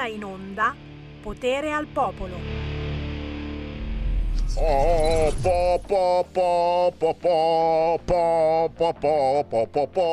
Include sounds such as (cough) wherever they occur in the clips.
ora in onda Potere al Popolo. Oh.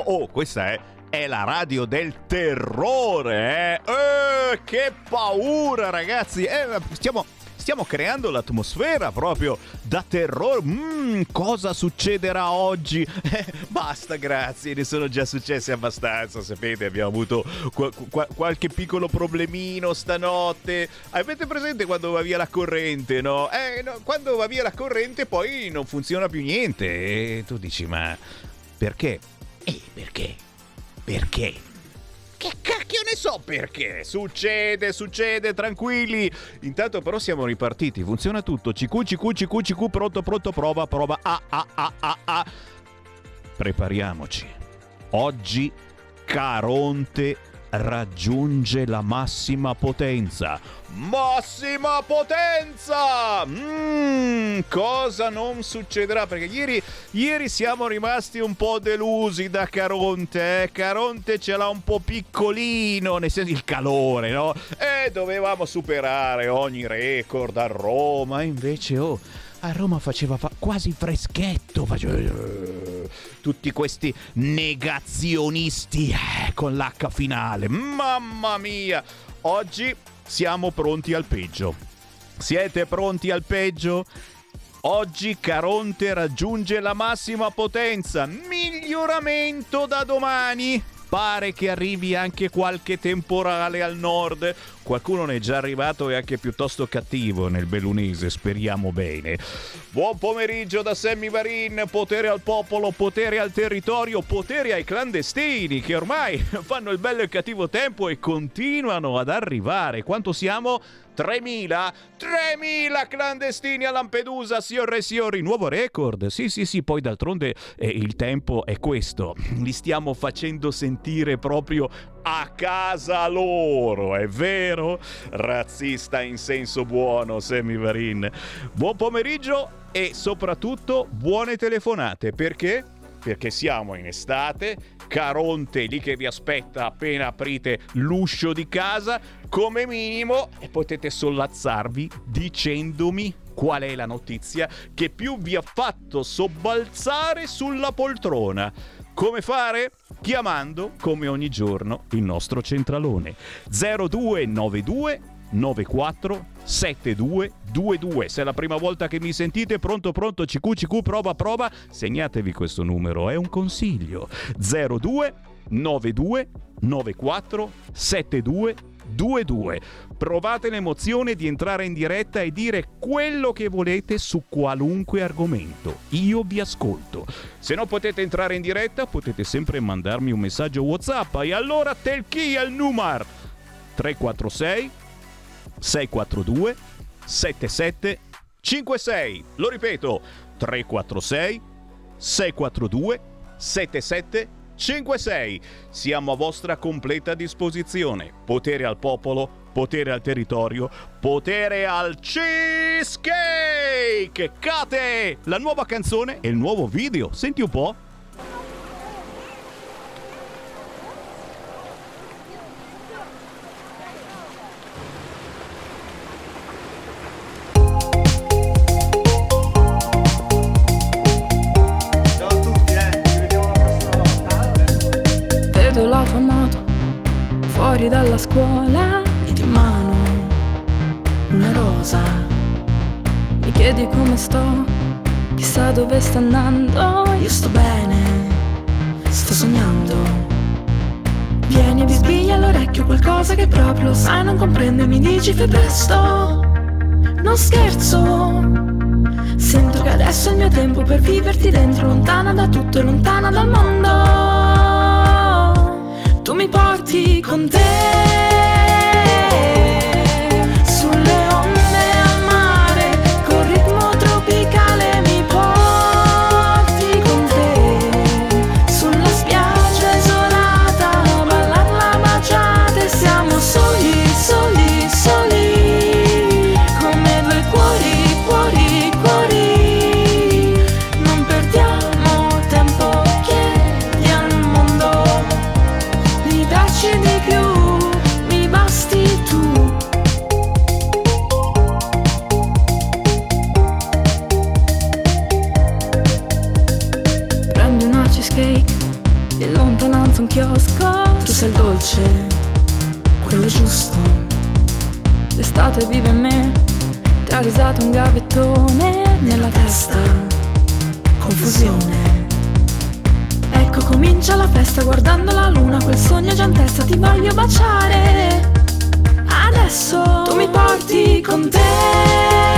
Oh, questa è, è la radio del terrore, eh? eh che paura, ragazzi! Eh, stiamo, stiamo creando l'atmosfera proprio da terrore. Mm, cosa succederà oggi? (laughs) Eh, basta, grazie, ne sono già successi abbastanza. Sapete, abbiamo avuto qu- qu- qualche piccolo problemino stanotte. Avete presente quando va via la corrente, no? Eh, no, quando va via la corrente poi non funziona più niente. E tu dici, ma perché? Eh, perché? Perché? Che cacchio ne so perché? Succede, succede, tranquilli. Intanto però siamo ripartiti, funziona tutto. CQ, CQ, CQ, CQ, pronto, pronto, prova, prova. Ah, ah, ah, ah, ah. Prepariamoci. Oggi Caronte raggiunge la massima potenza. Massima potenza! Mmm, cosa non succederà? Perché ieri, ieri, siamo rimasti un po' delusi da Caronte. Eh? Caronte ce l'ha un po' piccolino, nel senso il calore, no? E dovevamo superare ogni record a Roma. Invece, oh a Roma faceva fa- quasi freschetto. Faceva... Tutti questi negazionisti eh, con l'H finale. Mamma mia! Oggi siamo pronti al peggio. Siete pronti al peggio? Oggi Caronte raggiunge la massima potenza. Miglioramento da domani. Pare che arrivi anche qualche temporale al nord. Qualcuno ne è già arrivato e anche piuttosto cattivo nel bellunese, speriamo bene. Buon pomeriggio da Sammy Varin, potere al popolo, potere al territorio, potere ai clandestini che ormai (laughs) fanno il bello e il cattivo tempo e continuano ad arrivare. Quanto siamo? 3.000? 3.000 clandestini a Lampedusa, signore e signori, nuovo record. Sì, sì, sì, poi d'altronde eh, il tempo è questo. Li stiamo facendo sentire proprio a casa loro, è vero? Razzista in senso buono, Sammy Varin. Buon pomeriggio e soprattutto buone telefonate, perché? Perché siamo in estate, Caronte lì che vi aspetta appena aprite l'uscio di casa, come minimo, e potete sollazzarvi dicendomi qual è la notizia che più vi ha fatto sobbalzare sulla poltrona. Come fare? Chiamando, come ogni giorno, il nostro centralone 0292 94 7222. Se è la prima volta che mi sentite, pronto pronto CQ CQ prova prova, segnatevi questo numero, è un consiglio. 02 92 94 72 22. Provate l'emozione di entrare in diretta e dire quello che volete su qualunque argomento. Io vi ascolto. Se non potete entrare in diretta, potete sempre mandarmi un messaggio WhatsApp. E allora tel chi al numero 346 642 7756. Lo ripeto, 346 642 7756. 5-6. Siamo a vostra completa disposizione. Potere al popolo, potere al territorio, potere al cheesecake! Cate! La nuova canzone e il nuovo video. Senti un po'. Fuori dalla scuola e in mano una rosa. Mi chiedi come sto, chissà dove sta andando. Io sto bene, sto sognando. Vieni e mi sbiglia all'orecchio qualcosa che proprio sai non comprende. Mi dici fai presto, non scherzo. Sento che adesso è il mio tempo per viverti dentro, lontana da tutto e lontana dal mondo tu mi porti con te. L'estate vive in me, risate un gavettone nella testa, confusione. Ecco comincia la festa guardando la luna, quel sogno già in testa, ti voglio baciare. Adesso tu mi porti con te.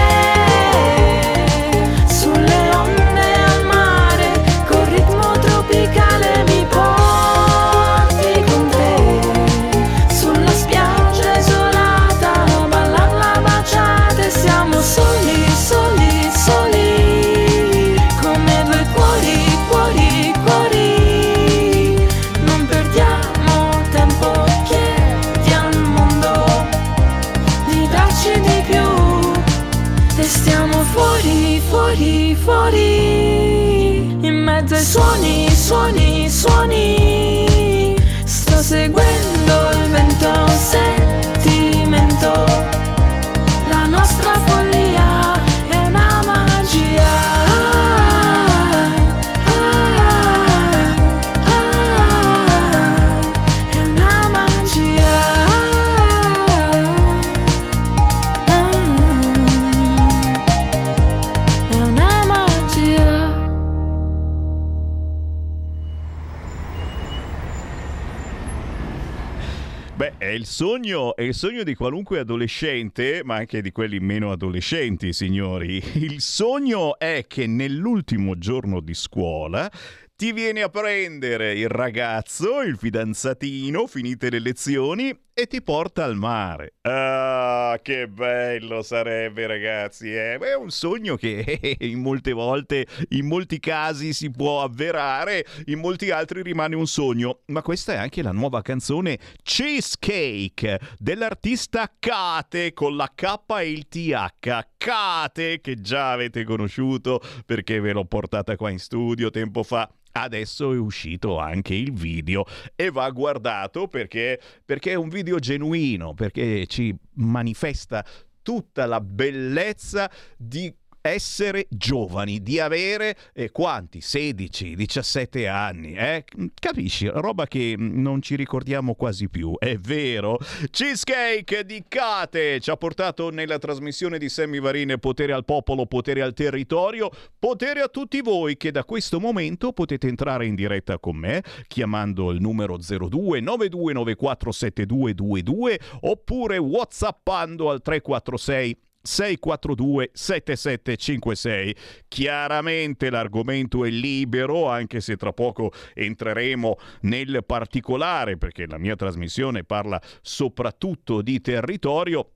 Il sogno, è il sogno di qualunque adolescente, ma anche di quelli meno adolescenti, signori. Il sogno è che nell'ultimo giorno di scuola ti viene a prendere il ragazzo, il fidanzatino, finite le lezioni e ti porta al mare. Ah, che bello sarebbe, ragazzi! Eh? È un sogno che (laughs) in molte volte, in molti casi si può avverare, in molti altri rimane un sogno. Ma questa è anche la nuova canzone Cheesecake dell'artista Kate con la K e il TH. Kate, che già avete conosciuto perché ve l'ho portata qua in studio tempo fa. Adesso è uscito anche il video e va guardato perché, perché è un video genuino, perché ci manifesta tutta la bellezza di essere giovani, di avere eh, quanti? 16, 17 anni, eh? Capisci? Roba che non ci ricordiamo quasi più, è vero? Cheesecake di Kate ci ha portato nella trasmissione di Sammy Varine potere al popolo, potere al territorio, potere a tutti voi che da questo momento potete entrare in diretta con me chiamando il numero 02 9294 7222 oppure whatsappando al 346 642 7756. Chiaramente l'argomento è libero, anche se tra poco entreremo nel particolare, perché la mia trasmissione parla soprattutto di territorio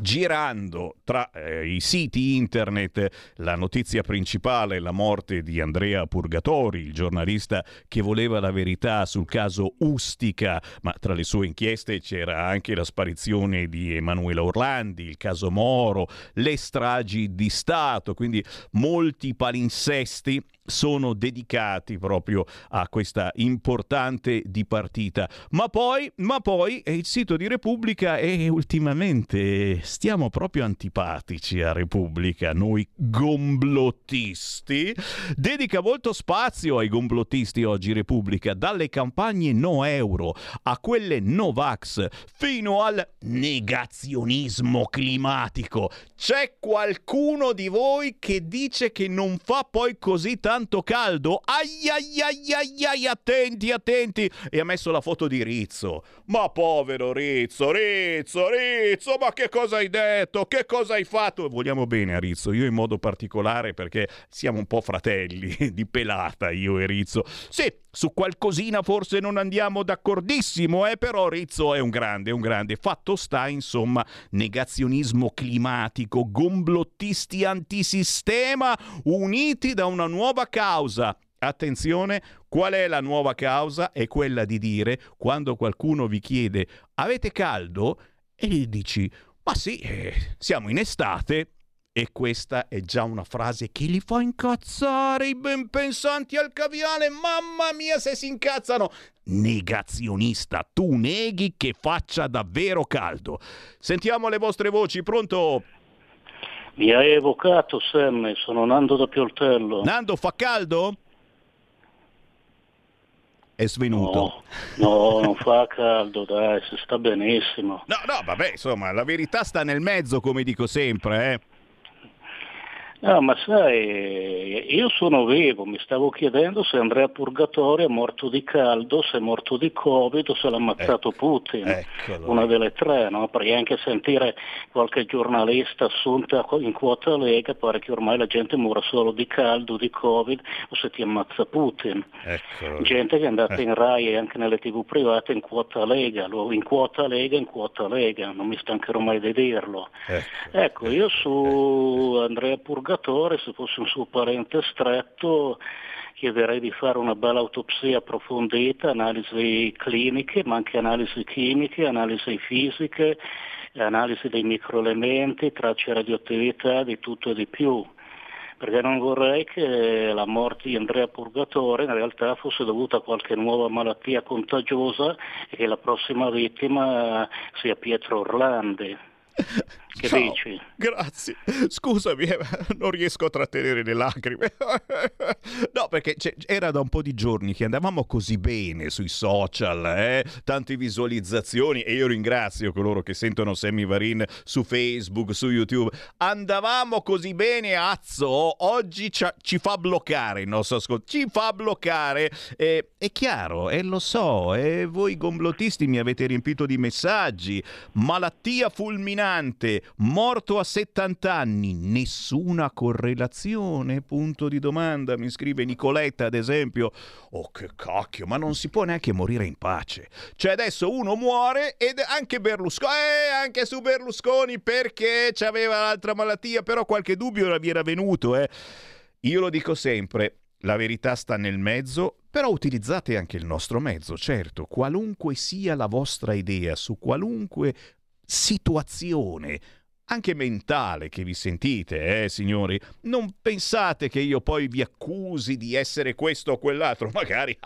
girando tra eh, i siti internet la notizia principale, la morte di Andrea Purgatori, il giornalista che voleva la verità sul caso Ustica, ma tra le sue inchieste c'era anche la sparizione di Emanuela Orlandi, il caso Moro, le stragi di Stato, quindi molti palinsesti sono dedicati proprio a questa importante dipartita. Ma poi, ma poi il sito di Repubblica è ultimamente stiamo proprio antipatici a Repubblica, noi gomblottisti. Dedica molto spazio ai gomblottisti oggi Repubblica, dalle campagne no euro a quelle no vax fino al negazionismo climatico. C'è qualcuno di voi che dice che non fa poi così tanto caldo? Ai ai ai ai ai, attenti, attenti! E ha messo la foto di Rizzo. Ma povero Rizzo, Rizzo, Rizzo, ma che cosa hai detto? Che cosa hai fatto? Vogliamo bene a Rizzo, io in modo particolare perché siamo un po' fratelli (laughs) di pelata, io e Rizzo. Sì, su qualcosina forse non andiamo d'accordissimo, eh, però Rizzo è un grande, un grande. Fatto sta, insomma, negazionismo climatico, gomblottisti antisistema uniti da una nuova causa. Attenzione, qual è la nuova causa? È quella di dire, quando qualcuno vi chiede avete caldo? E gli dici, ma sì, eh, siamo in estate. E questa è già una frase che li fa incazzare i ben pensanti al caviale. Mamma mia, se si incazzano! Negazionista, tu neghi che faccia davvero caldo. Sentiamo le vostre voci, pronto? Mi hai evocato, Sam, sono Nando da Pioltello. Nando, fa caldo? è svenuto. No, no, non fa caldo, dai, si sta benissimo. No, no, vabbè, insomma, la verità sta nel mezzo, come dico sempre, eh. No, ma sai, io sono vivo, mi stavo chiedendo se Andrea Purgatorio è morto di caldo, se è morto di Covid o se l'ha ammazzato ecco, Putin. Eccolo. Una delle tre, no? Perché anche sentire qualche giornalista assunta in quota Lega pare che ormai la gente muore solo di caldo, di Covid o se ti ammazza Putin. Eccolo. Gente che è andata Eh. in Rai e anche nelle tv private in quota Lega, in quota Lega, in quota Lega, non mi stancherò mai di dirlo. Ecco. Ecco, io su Andrea Purgatore, se fossi un suo parente stretto, chiederei di fare una bella autopsia approfondita, analisi cliniche, ma anche analisi chimiche, analisi fisiche, analisi dei microelementi, tracce radioattività, di tutto e di più. Perché non vorrei che la morte di Andrea Purgatore in realtà fosse dovuta a qualche nuova malattia contagiosa e che la prossima vittima sia Pietro Orlandi. Che Ciao. dici? Grazie. Scusami, eh, non riesco a trattenere le lacrime. (laughs) no, perché era da un po' di giorni che andavamo così bene sui social, eh? tante visualizzazioni e io ringrazio coloro che sentono Sammy Varin su Facebook, su YouTube. Andavamo così bene, azzo, oggi ci, ci fa bloccare il nostro ascolto, ci fa bloccare. Eh, è chiaro, e lo so, e voi gomblottisti mi avete riempito di messaggi. Malattia fulminante, morto a 70 anni, nessuna correlazione? Punto di domanda, mi scrive Nicoletta ad esempio. Oh che cacchio, ma non si può neanche morire in pace. Cioè adesso uno muore ed anche Berlusconi, eh, anche su Berlusconi perché c'aveva l'altra malattia, però qualche dubbio vi era venuto, eh. Io lo dico sempre, la verità sta nel mezzo, però utilizzate anche il nostro mezzo, certo, qualunque sia la vostra idea su qualunque situazione, anche mentale che vi sentite, eh, signori, non pensate che io poi vi accusi di essere questo o quell'altro, (laughs) magari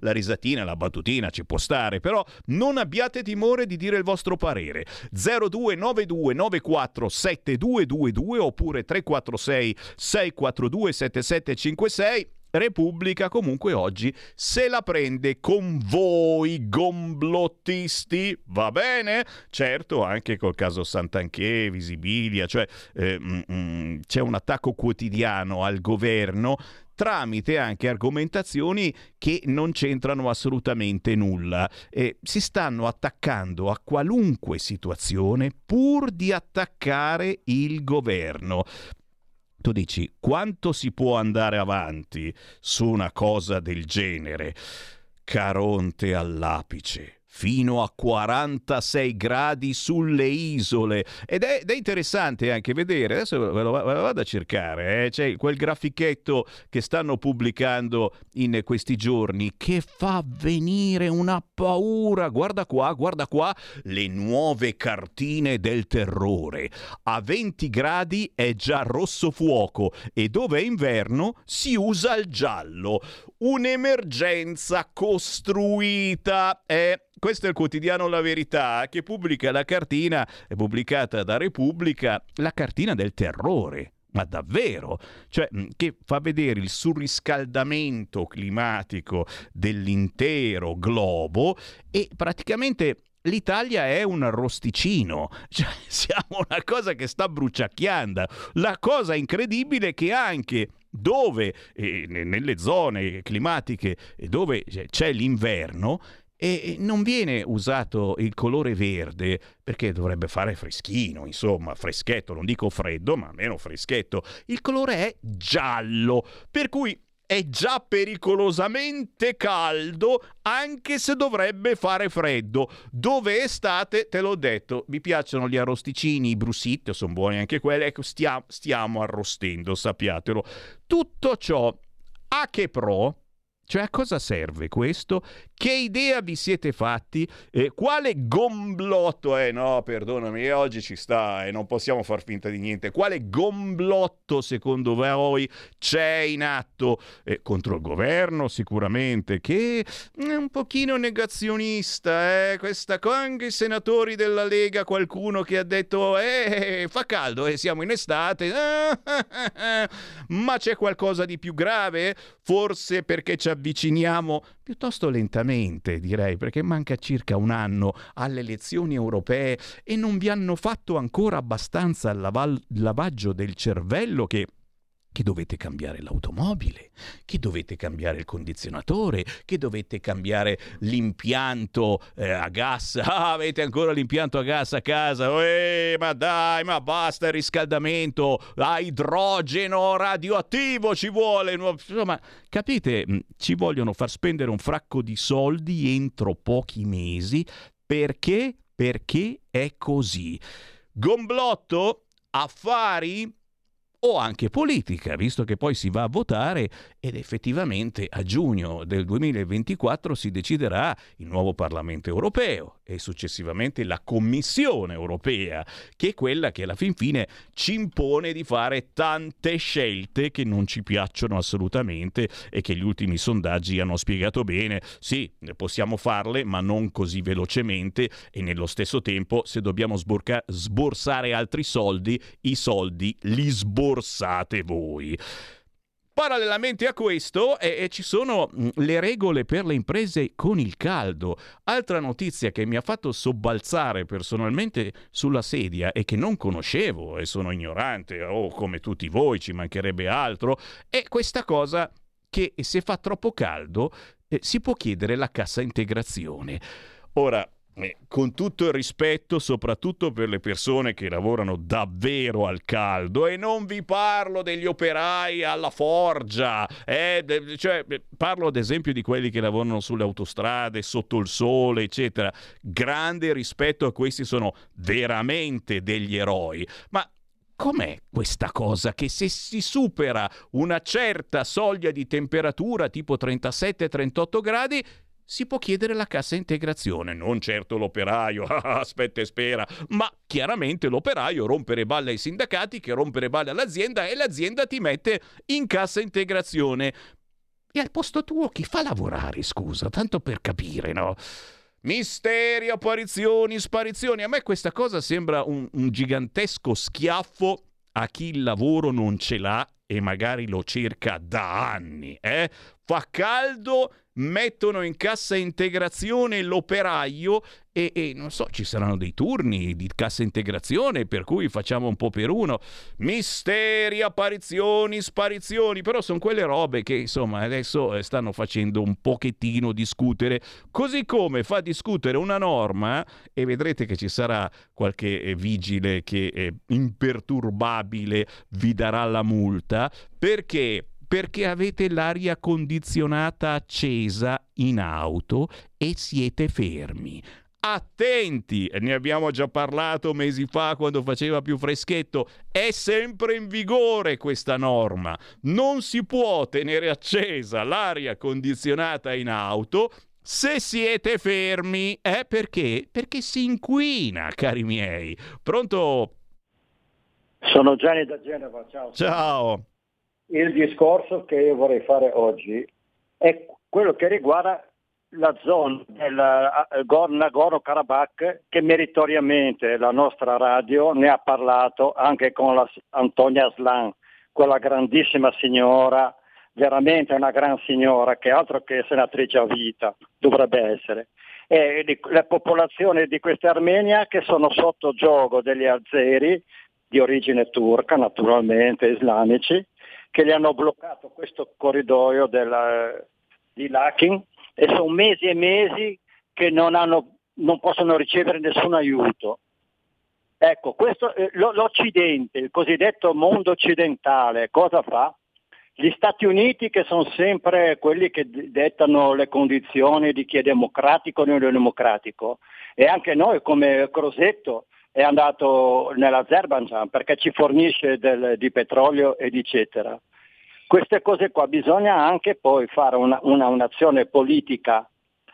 la risatina, la battutina ci può stare, però non abbiate timore di dire il vostro parere. 0292947222 oppure 346 642 7756 Repubblica comunque oggi se la prende con voi gomblottisti, va bene? Certo, anche col caso Santanché, Visibilia, cioè eh, mm, mm, c'è un attacco quotidiano al governo tramite anche argomentazioni che non c'entrano assolutamente nulla. E si stanno attaccando a qualunque situazione pur di attaccare il governo. Tu dici quanto si può andare avanti su una cosa del genere? Caronte all'apice. Fino a 46 gradi sulle isole ed è, ed è interessante anche vedere. Adesso ve lo, ve lo vado a cercare. Eh? C'è quel grafichetto che stanno pubblicando in questi giorni che fa venire una paura. Guarda qua, guarda qua, le nuove cartine del terrore. A 20 gradi è già rosso fuoco e dove è inverno si usa il giallo. Un'emergenza costruita. Eh, questo è il quotidiano La Verità che pubblica la cartina, è pubblicata da Repubblica, la cartina del terrore. Ma davvero? Cioè, che fa vedere il surriscaldamento climatico dell'intero globo e praticamente l'Italia è un arrosticino. (laughs) Cioè, siamo una cosa che sta bruciacchiando. La cosa incredibile è che anche dove, eh, ne- nelle zone climatiche dove c'è l'inverno, e non viene usato il colore verde perché dovrebbe fare freschino, insomma, freschetto, non dico freddo, ma almeno freschetto. Il colore è giallo, per cui è già pericolosamente caldo anche se dovrebbe fare freddo. Dove è estate, te l'ho detto, mi piacciono gli arrosticini, i brusitti, sono buoni anche quelli, ecco, stia- stiamo arrostendo, sappiatelo. Tutto ciò a che pro? Cioè a cosa serve questo? Che idea vi siete fatti? Eh, quale gomblotto è? no, perdonami, oggi ci sta e non possiamo far finta di niente. Quale gomblotto secondo voi c'è in atto Eh, contro il governo sicuramente, che è un pochino negazionista, eh? Questa co- anche i senatori della Lega, qualcuno che ha detto eh, fa caldo e siamo in estate, (laughs) ma c'è qualcosa di più grave? Forse perché ci avviciniamo piuttosto lentamente, direi, perché manca circa un anno alle elezioni europee e non vi hanno fatto ancora abbastanza il lavaggio del cervello che che dovete cambiare l'automobile, che dovete cambiare il condizionatore, che dovete cambiare l'impianto eh, a gas. (laughs) Ah, avete ancora l'impianto a gas a casa? Eeeh, ma dai, ma basta il riscaldamento, a idrogeno radioattivo ci vuole. Insomma, capite, ci vogliono far spendere un fracco di soldi entro pochi mesi perché? Perché è così. Gomblotto, affari o anche politica, visto che poi si va a votare ed effettivamente a giugno del 2024 si deciderà il nuovo Parlamento europeo e successivamente la Commissione europea, che è quella che alla fin fine ci impone di fare tante scelte che non ci piacciono assolutamente e che gli ultimi sondaggi hanno spiegato bene. Sì, possiamo farle, ma non così velocemente e nello stesso tempo se dobbiamo sborca- sborsare altri soldi, i soldi li sborsate voi. Parallelamente a questo eh, ci sono mm, le regole per le imprese con il caldo. Altra notizia che mi ha fatto sobbalzare personalmente sulla sedia e che non conoscevo e sono ignorante, o oh, come tutti voi ci mancherebbe altro, è questa cosa che se fa troppo caldo eh, si può chiedere la cassa integrazione. Ora, con tutto il rispetto soprattutto per le persone che lavorano davvero al caldo e non vi parlo degli operai alla forgia, eh, cioè, parlo ad esempio di quelli che lavorano sulle autostrade, sotto il sole, eccetera. Grande rispetto a questi sono veramente degli eroi, ma Com'è questa cosa che se si supera una certa soglia di temperatura tipo 37-38 gradi si può chiedere la cassa integrazione, non certo l'operaio, (laughs) aspetta e spera, ma chiaramente l'operaio rompere balle ai sindacati che rompere balle all'azienda e l'azienda ti mette in cassa integrazione. E al posto tuo chi fa lavorare, scusa, tanto per capire, no? Misteri, apparizioni, sparizioni. A me questa cosa sembra un, un gigantesco schiaffo a chi il lavoro non ce l'ha e magari lo cerca da anni. Eh? Fa caldo mettono in cassa integrazione l'operaio e, e, non so, ci saranno dei turni di cassa integrazione per cui facciamo un po' per uno. Misteri, apparizioni, sparizioni, però sono quelle robe che insomma adesso eh, stanno facendo un pochettino discutere, così come fa discutere una norma e vedrete che ci sarà qualche eh, vigile che è imperturbabile vi darà la multa perché perché avete l'aria condizionata accesa in auto e siete fermi. Attenti, ne abbiamo già parlato mesi fa quando faceva più freschetto, è sempre in vigore questa norma. Non si può tenere accesa l'aria condizionata in auto se siete fermi. Eh perché? Perché si inquina, cari miei. Pronto? Sono Gianni da Genova, ciao. Ciao il discorso che io vorrei fare oggi è quello che riguarda la zona del Nagorno-Karabakh che meritoriamente la nostra radio ne ha parlato anche con la Antonia Slan, quella grandissima signora, veramente una gran signora che altro che senatrice a vita dovrebbe essere. E le popolazioni di questa Armenia che sono sotto gioco degli azeri di origine turca naturalmente, islamici, che gli hanno bloccato questo corridoio della, di Lakin e sono mesi e mesi che non, hanno, non possono ricevere nessun aiuto. Ecco, questo, eh, l'Occidente, il cosiddetto mondo occidentale, cosa fa? Gli Stati Uniti che sono sempre quelli che dettano le condizioni di chi è democratico o non democratico e anche noi come Crosetto è andato nell'Azerbaijan perché ci fornisce del, di petrolio ed eccetera. Queste cose qua bisogna anche poi fare una, una, un'azione politica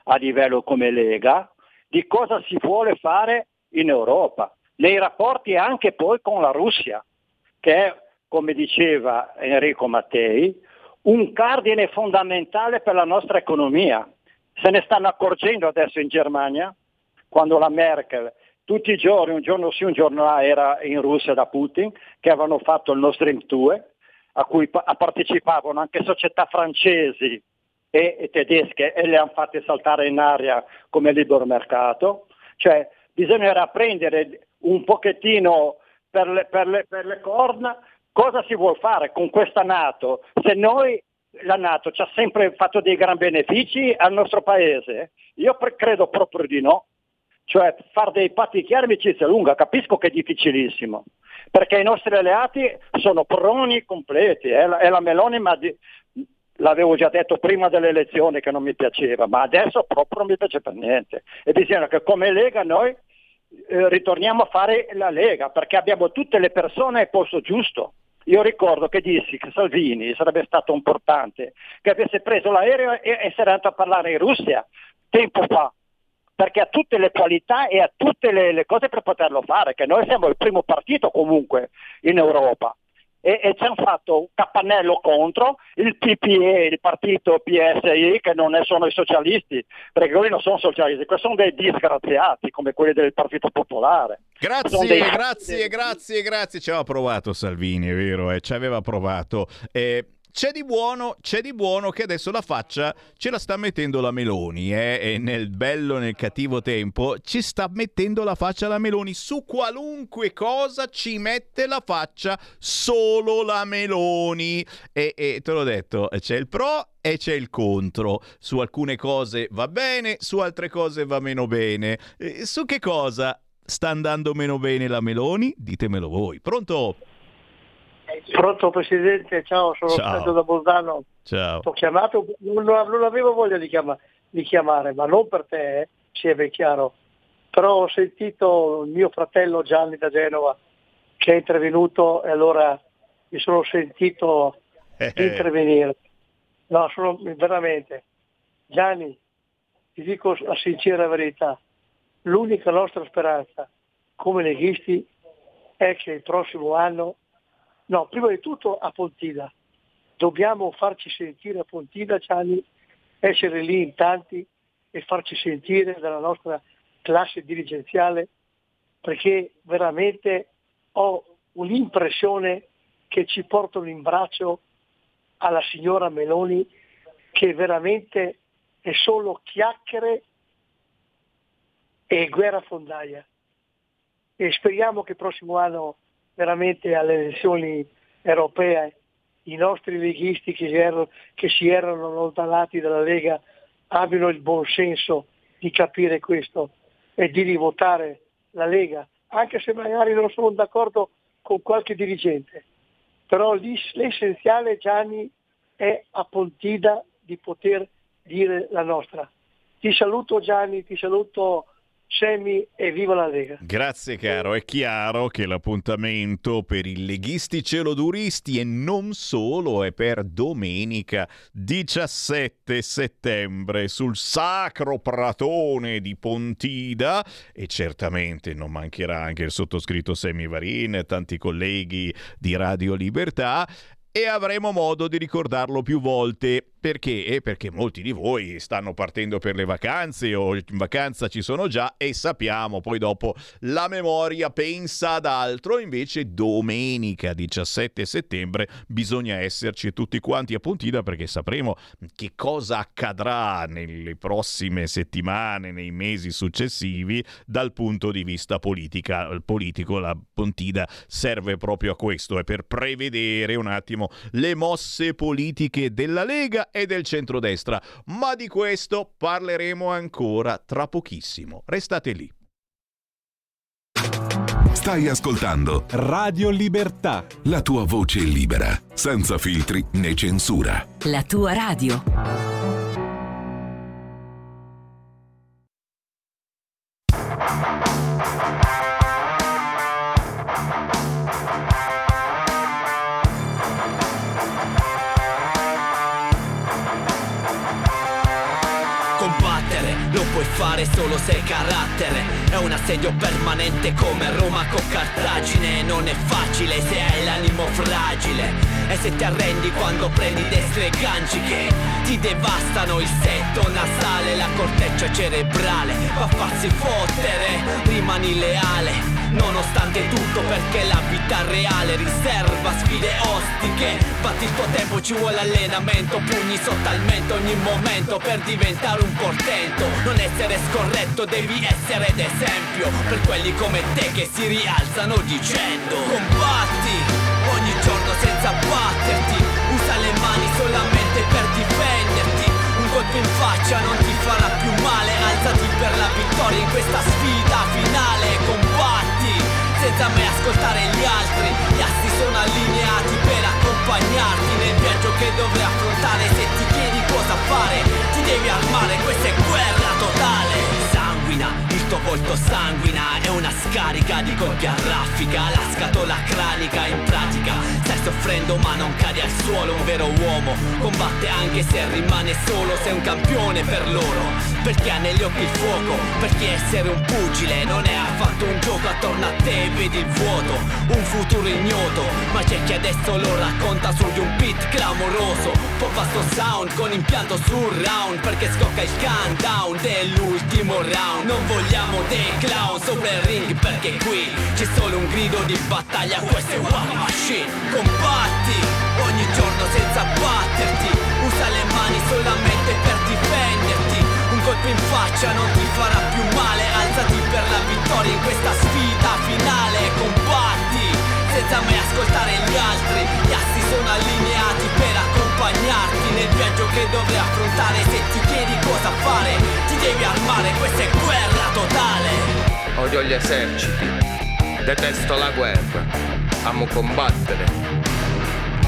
a livello come Lega di cosa si vuole fare in Europa, nei rapporti anche poi con la Russia, che è, come diceva Enrico Mattei, un cardine fondamentale per la nostra economia. Se ne stanno accorgendo adesso in Germania, quando la Merkel tutti i giorni, un giorno sì, un giorno là, era in Russia da Putin, che avevano fatto il Nord Stream 2, a cui partecipavano anche società francesi e, tedesche e le hanno fatte saltare in aria come libero mercato. Cioè bisognerà prendere un pochettino per le, per le, per le corna cosa si vuole fare con questa Nato. Se noi la Nato ci ha sempre fatto dei gran benefici al nostro paese? Io pre- credo proprio di no. Cioè fare dei patti chiari amicizia lunga, capisco che è difficilissimo, perché i nostri alleati sono proni completi, è la, è la Meloni, ma di, l'avevo già detto prima delle elezioni che non mi piaceva, ma adesso proprio non mi piace per niente. E bisogna che come Lega noi eh, ritorniamo a fare la Lega, perché abbiamo tutte le persone al posto giusto. Io ricordo che dissi che Salvini sarebbe stato importante, che avesse preso l'aereo e, e era andato a parlare in Russia tempo fa, perché ha tutte le qualità e ha tutte le, le, cose per poterlo fare, che noi siamo il primo partito comunque in Europa e, e ci hanno fatto un capannello contro il PPE, il partito PSI, che non è, sono i socialisti, perché quelli non sono socialisti, questi sono dei disgraziati come quelli del Partito Popolare. Grazie, dei... grazie, grazie, grazie. Ci aveva provato Salvini, è vero, eh, ci aveva provato. Eh, c'è di buono, c'è di buono che adesso la faccia ce la sta mettendo la Meloni, eh? e nel bello nel cattivo tempo ci sta mettendo la faccia la Meloni. Su qualunque cosa ci mette la faccia solo la Meloni. E, e te l'ho detto, c'è il pro e c'è il contro. Su alcune cose va bene, su altre cose va meno bene. E su che cosa sta andando meno bene la Meloni? Ditemelo voi. Pronto? Pronto Presidente, ciao, sono ciao. Sergio da Bolzano. Ciao. Ho chiamato, non, non avevo voglia di, chiama, di, chiamare, ma non per te, eh, sia ben chiaro. Però ho sentito il mio fratello Gianni da Genova che è intervenuto e allora mi sono sentito eh, eh. intervenire. No, sono veramente. Gianni, ti dico la sincera verità, l'unica nostra speranza come leghisti è che il prossimo anno No, prima di tutto a Pontida. Dobbiamo farci sentire a Pontida, Gianni, essere lì in tanti e farci sentire dalla nostra classe dirigenziale perché veramente ho un'impressione che ci portano in braccio alla signora Meloni che veramente è solo chiacchiere e guerra fondaia. E speriamo che il prossimo anno veramente alle elezioni europee i nostri leghisti che si erano, che si erano allontanati dalla Lega abbiano il buon senso di capire questo e di rivotare la Lega, anche se magari non sono d'accordo con qualche dirigente. Però l'essenziale Gianni è a Pontida di poter dire la nostra. Ti saluto Gianni, ti saluto Semi e viva la Lega. Grazie caro, è chiaro che l'appuntamento per i leghisti celoduristi e non solo è per domenica 17 settembre sul sacro pratone di Pontida e certamente non mancherà anche il sottoscritto Semi Varin tanti colleghi di Radio Libertà e avremo modo di ricordarlo più volte. Perché? Eh, perché molti di voi stanno partendo per le vacanze o in vacanza ci sono già e sappiamo poi dopo la memoria pensa ad altro, invece domenica 17 settembre bisogna esserci tutti quanti a Pontida perché sapremo che cosa accadrà nelle prossime settimane, nei mesi successivi dal punto di vista politica, politico. La Pontida serve proprio a questo, è per prevedere un attimo le mosse politiche della Lega e del centrodestra, ma di questo parleremo ancora tra pochissimo. Restate lì. Stai ascoltando Radio Libertà. La tua voce libera, senza filtri né censura. La tua radio. Fare solo se carattere. È un assedio permanente come Roma con Cartagine. Non è facile se hai l'animo fragile. E se ti arrendi quando prendi destre e ganci che ti devastano il setto nasale La corteccia cerebrale. Va a farsi fottere Rimani leale Nonostante tutto perché la vita reale riserva sfide ostiche. Batti il tuo tempo ci vuole allenamento Pugni sotto al mento ogni momento per diventare un portento. Non essere scorretto devi essere d'esempio Per quelli come te che si rialzano dicendo Combatti ogni giorno senza batterti. Usa le mani solamente per difenderti. Colpo in faccia non ti farà più male. Alzati per la vittoria in questa sfida finale senza mai ascoltare gli altri. Gli assi sono allineati per accompagnarti Nel viaggio che dovrai affrontare. Se ti chiedi cosa fare Ti devi armare, questa è guerra totale. Sanguina, tuo volto sanguina. È una scarica di colpi a raffica. La scatola cranica in pratica. Stai soffrendo ma non cadi al suolo. Un vero uomo combatte anche se rimane solo. Sei un campione per loro. Perché ha negli occhi il fuoco. Perché essere un pugile non è affatto un gioco. Attorno a te vedi il vuoto. Un futuro ignoto. Ma c'è chi adesso lo racconta su di un beat clamoroso. Pop vasto sound con impianto sul round Perché scocca il countdown dell'ultimo round. Non vogliamo dei clown sopra il ring Perché qui c'è solo un grido di battaglia. Questa è War Machine. Combatti ogni giorno senza batterti. Usa le mani solamente per difenderti. Un colpo in faccia non ti farà più male. Alzati per la vittoria in questa sfida finale. Combatti senza mai ascoltare gli altri. Gli assi sono allineati per accompagnarti Nel viaggio che dovrai affrontare. Se ti chiedi cosa fare Ti devi armare, questa è guerra totale. Odio gli eserciti. Detesto la guerra. Amo combattere.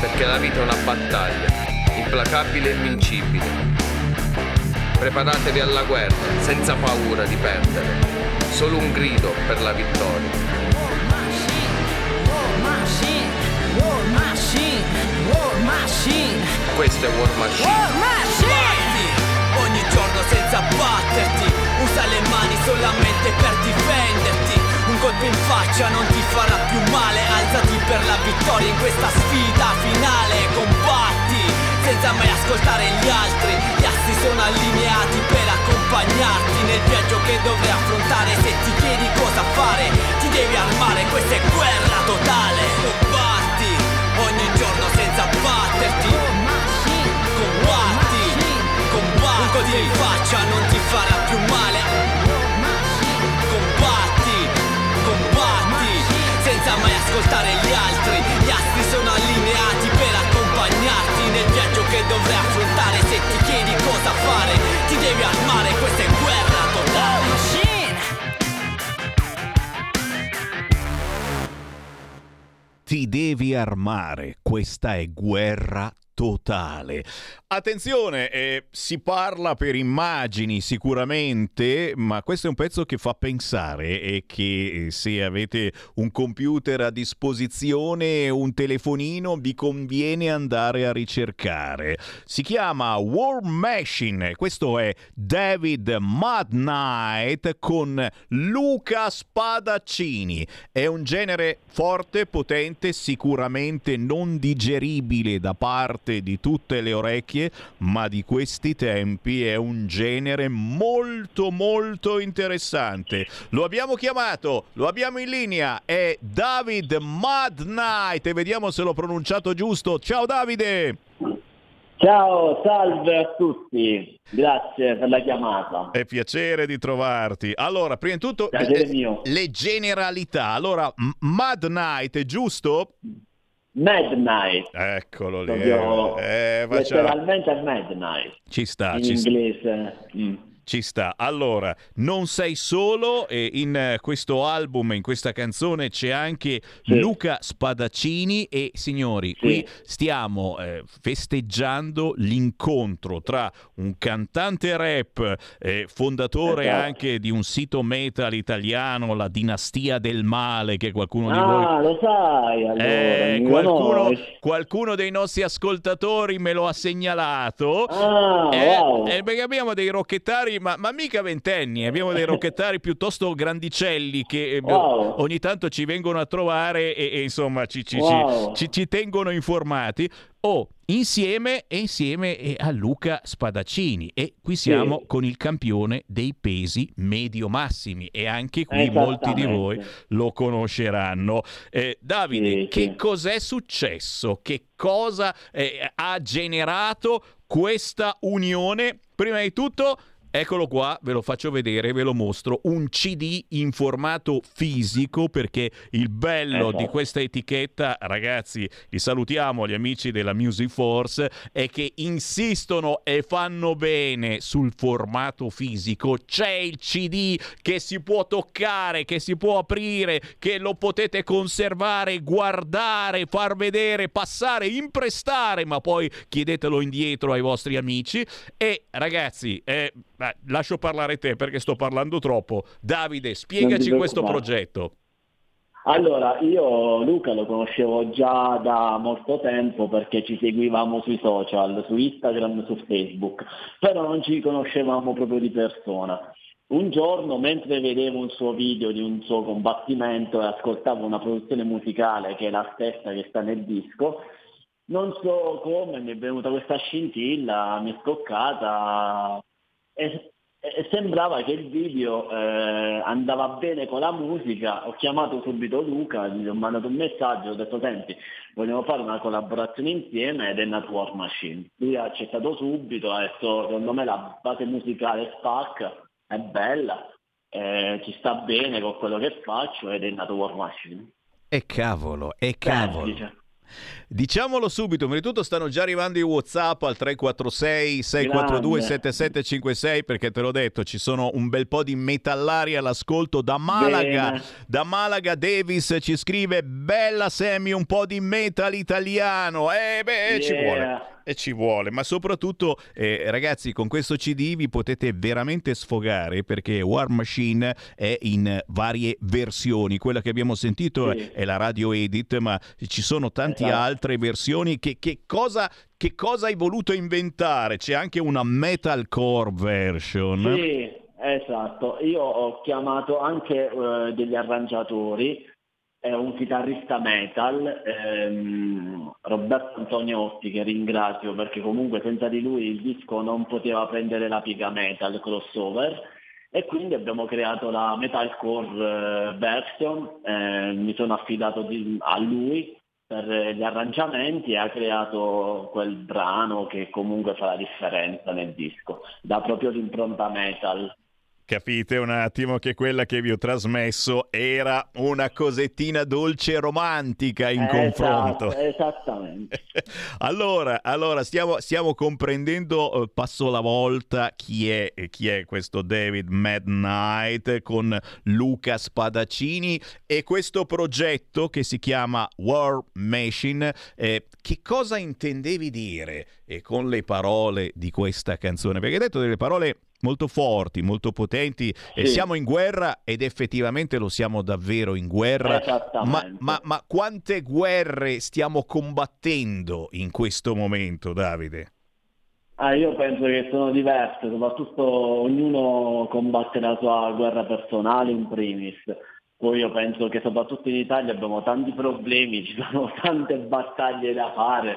Perché la vita è una battaglia. Implacabile e invincibile. Preparatevi alla guerra, senza paura di perdere. Solo un grido per la vittoria. War machine, war machine. Questo è War Machine. War machine! Ogni giorno senza batterti, usa le mani solamente per difenderti. Un colpo in faccia non ti farà più male, alzati per la vittoria in questa sfida finale, combatti senza mai ascoltare gli altri. Gli assi sono allineati per accompagnarti nel viaggio che dovrai affrontare. Se ti chiedi cosa fare, ti devi armare, questa è guerra totale. Ogni giorno senza batterti. Combatti, combatti. Un colpo in faccia non ti farà più male. Combatti, combatti, senza mai ascoltare gli altri. Gli astri sono allineati per accompagnarti nel viaggio devi armare, questa è guerra totale. Attenzione, eh, si parla per immagini sicuramente, ma questo è un pezzo che fa pensare e che eh, se avete un computer a disposizione, un telefonino, vi conviene andare a ricercare. Si chiama War Machine, questo è David Mudnight con Luca Spadaccini. È un genere forte, potente, sicuramente non digeribile da parte di tutte le orecchie ma di questi tempi è un genere molto molto interessante. Lo abbiamo chiamato, lo abbiamo in linea, è David Mudnight e vediamo se l'ho pronunciato giusto. Ciao Davide! Ciao, salve a tutti, grazie per la chiamata. È piacere di trovarti. Allora, prima di tutto, Piacere le, generalità. Allora, Mad Night è giusto? Mad Night, Eccolo lì. proprio Eh, facciamo- letteralmente Mad Night, Ci sta, in ci sta. inglese. mm. Ci sta. Allora, non sei solo e in eh, questo album, in questa canzone c'è anche Sì. Luca Spadaccini e signori, qui stiamo eh, festeggiando l'incontro tra un cantante rap, eh, fondatore Esatto. anche di un sito metal italiano, la Dinastia del Male, che qualcuno di voi Ah, lo sai, allora, eh, qualcuno, qualcuno dei nostri ascoltatori me lo ha segnalato. Ah, wow. perché abbiamo dei rocchettari, ma, ma mica ventenni, abbiamo dei (laughs) rocchettari piuttosto grandicelli che eh, Wow. ogni tanto ci vengono a trovare e, e, insomma ci, ci- Wow. ci- ci- tengono informati. Oh, insieme e insieme a Luca Spadaccini e qui siamo sì. con il campione dei pesi medio-massimi e anche qui molti di voi lo conosceranno. Eh, Davide, sì, che sì. cos'è successo? Che cosa eh, ha generato questa unione? Prima di tutto Eccolo qua, ve lo faccio vedere, ve lo mostro, un CD in formato fisico perché il bello di questa etichetta, ragazzi, li salutiamo gli amici della Music Force, è che insistono e fanno bene sul formato fisico. C'è il CD che si può toccare, che si può aprire, che lo potete conservare, guardare, far vedere, passare, imprestare, ma poi chiedetelo indietro ai vostri amici. E ragazzi, eh, Beh, lascio parlare te perché sto parlando troppo. Davide, spiegaci questo progetto. Allora, io Luca lo conoscevo già da molto tempo perché ci seguivamo sui social, su Instagram, su Facebook, però non ci conoscevamo proprio di persona. Un giorno, mentre vedevo un suo video di un suo combattimento e ascoltavo una produzione musicale che è la stessa che sta nel disco, non so come mi è venuta questa scintilla, mi è scoccata, e, e sembrava che il video eh, andava bene con la musica, ho chiamato subito Luca, gli ho mandato un messaggio, ho detto senti, vogliamo fare una collaborazione insieme ed è nato War Machine. Lui ha accettato subito, ha detto secondo me la base musicale spacca, è bella, eh, ci sta bene con quello che faccio ed è nato War Machine. E cavolo, e cavolo. Beh, Diciamolo subito, prima di tutto stanno già arrivando i WhatsApp al 346 642 7756 perché te l'ho detto, ci sono un bel po' di metallari all'ascolto da Malaga. Bene. Da Malaga Davis ci scrive "Bella Sammy, un po' di metal italiano". Eh beh, yeah. ci vuole e ci vuole, ma soprattutto eh, ragazzi con questo CD vi potete veramente sfogare perché War Machine è in varie versioni, quella che abbiamo sentito sì. è la radio edit, ma ci sono tante esatto. altre versioni che, che, cosa, che cosa hai voluto inventare? C'è anche una metalcore version. Sì, esatto, io ho chiamato anche uh, degli arrangiatori è un chitarrista metal, ehm, Roberto Antoniotti, che ringrazio perché comunque senza di lui il disco non poteva prendere la piga metal crossover e quindi abbiamo creato la metalcore eh, version, eh, mi sono affidato di, a lui per gli arrangiamenti e ha creato quel brano che comunque fa la differenza nel disco, dà proprio l'impronta metal. Capite un attimo che quella che vi ho trasmesso era una cosettina dolce e romantica in esatto, confronto. Esattamente. (laughs) allora, allora stiamo, stiamo, comprendendo eh, passo alla volta chi è, chi è questo David Mad Knight con Luca Spadaccini e questo progetto che si chiama War Machine. Eh, che cosa intendevi dire eh, con le parole di questa canzone? Perché hai detto delle parole molto forti, molto potenti sì. e siamo in guerra ed effettivamente lo siamo davvero in guerra. Ma, ma, ma quante guerre stiamo combattendo in questo momento, Davide? Ah, io penso che sono diverse, soprattutto ognuno combatte la sua guerra personale in primis. Poi io penso che soprattutto in Italia abbiamo tanti problemi, (laughs) ci sono tante battaglie da fare,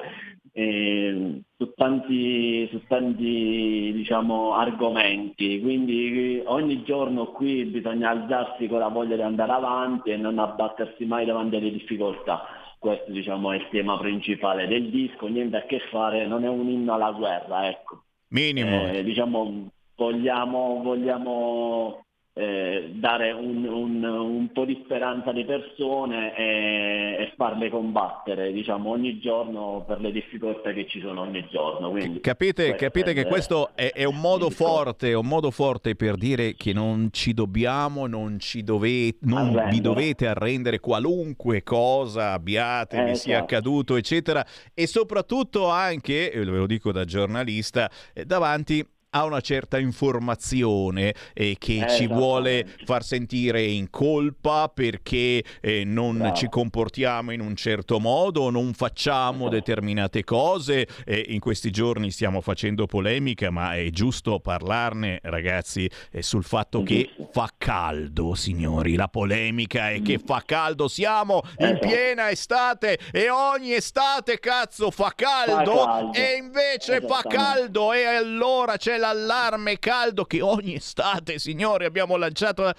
eh, su tanti, su tanti diciamo, argomenti, quindi ogni giorno qui bisogna alzarsi con la voglia di andare avanti e non abbattersi mai davanti alle difficoltà. Questo diciamo, è il tema principale del disco, niente a che fare, non è un inno alla guerra, ecco. Minimo. Eh, diciamo, vogliamo, vogliamo eh, dare un, un, un, po' di speranza alle persone e, e, farle combattere diciamo, ogni giorno per le difficoltà che ci sono ogni giorno. Quindi, capite, capite che questo è, è, un modo forte, un modo forte per dire che non ci dobbiamo, non, ci dovete, non vi dovete arrendere qualunque cosa abbiate, eh, vi sia esatto. accaduto, eccetera. E soprattutto anche, ve lo dico da giornalista, eh, davanti ha una certa informazione eh, che eh, ci vuole far sentire in colpa perché eh, non Bravo. ci comportiamo in un certo modo, non facciamo determinate cose. in questi giorni stiamo facendo polemica, ma è giusto parlarne, ragazzi, eh, sul fatto che fa caldo, signori. La polemica è che fa caldo. Siamo in esatto. piena estate e ogni estate, cazzo, fa caldo, fa caldo. e invece fa caldo e allora c'è l'allarme caldo che ogni estate, signori, abbiamo lanciato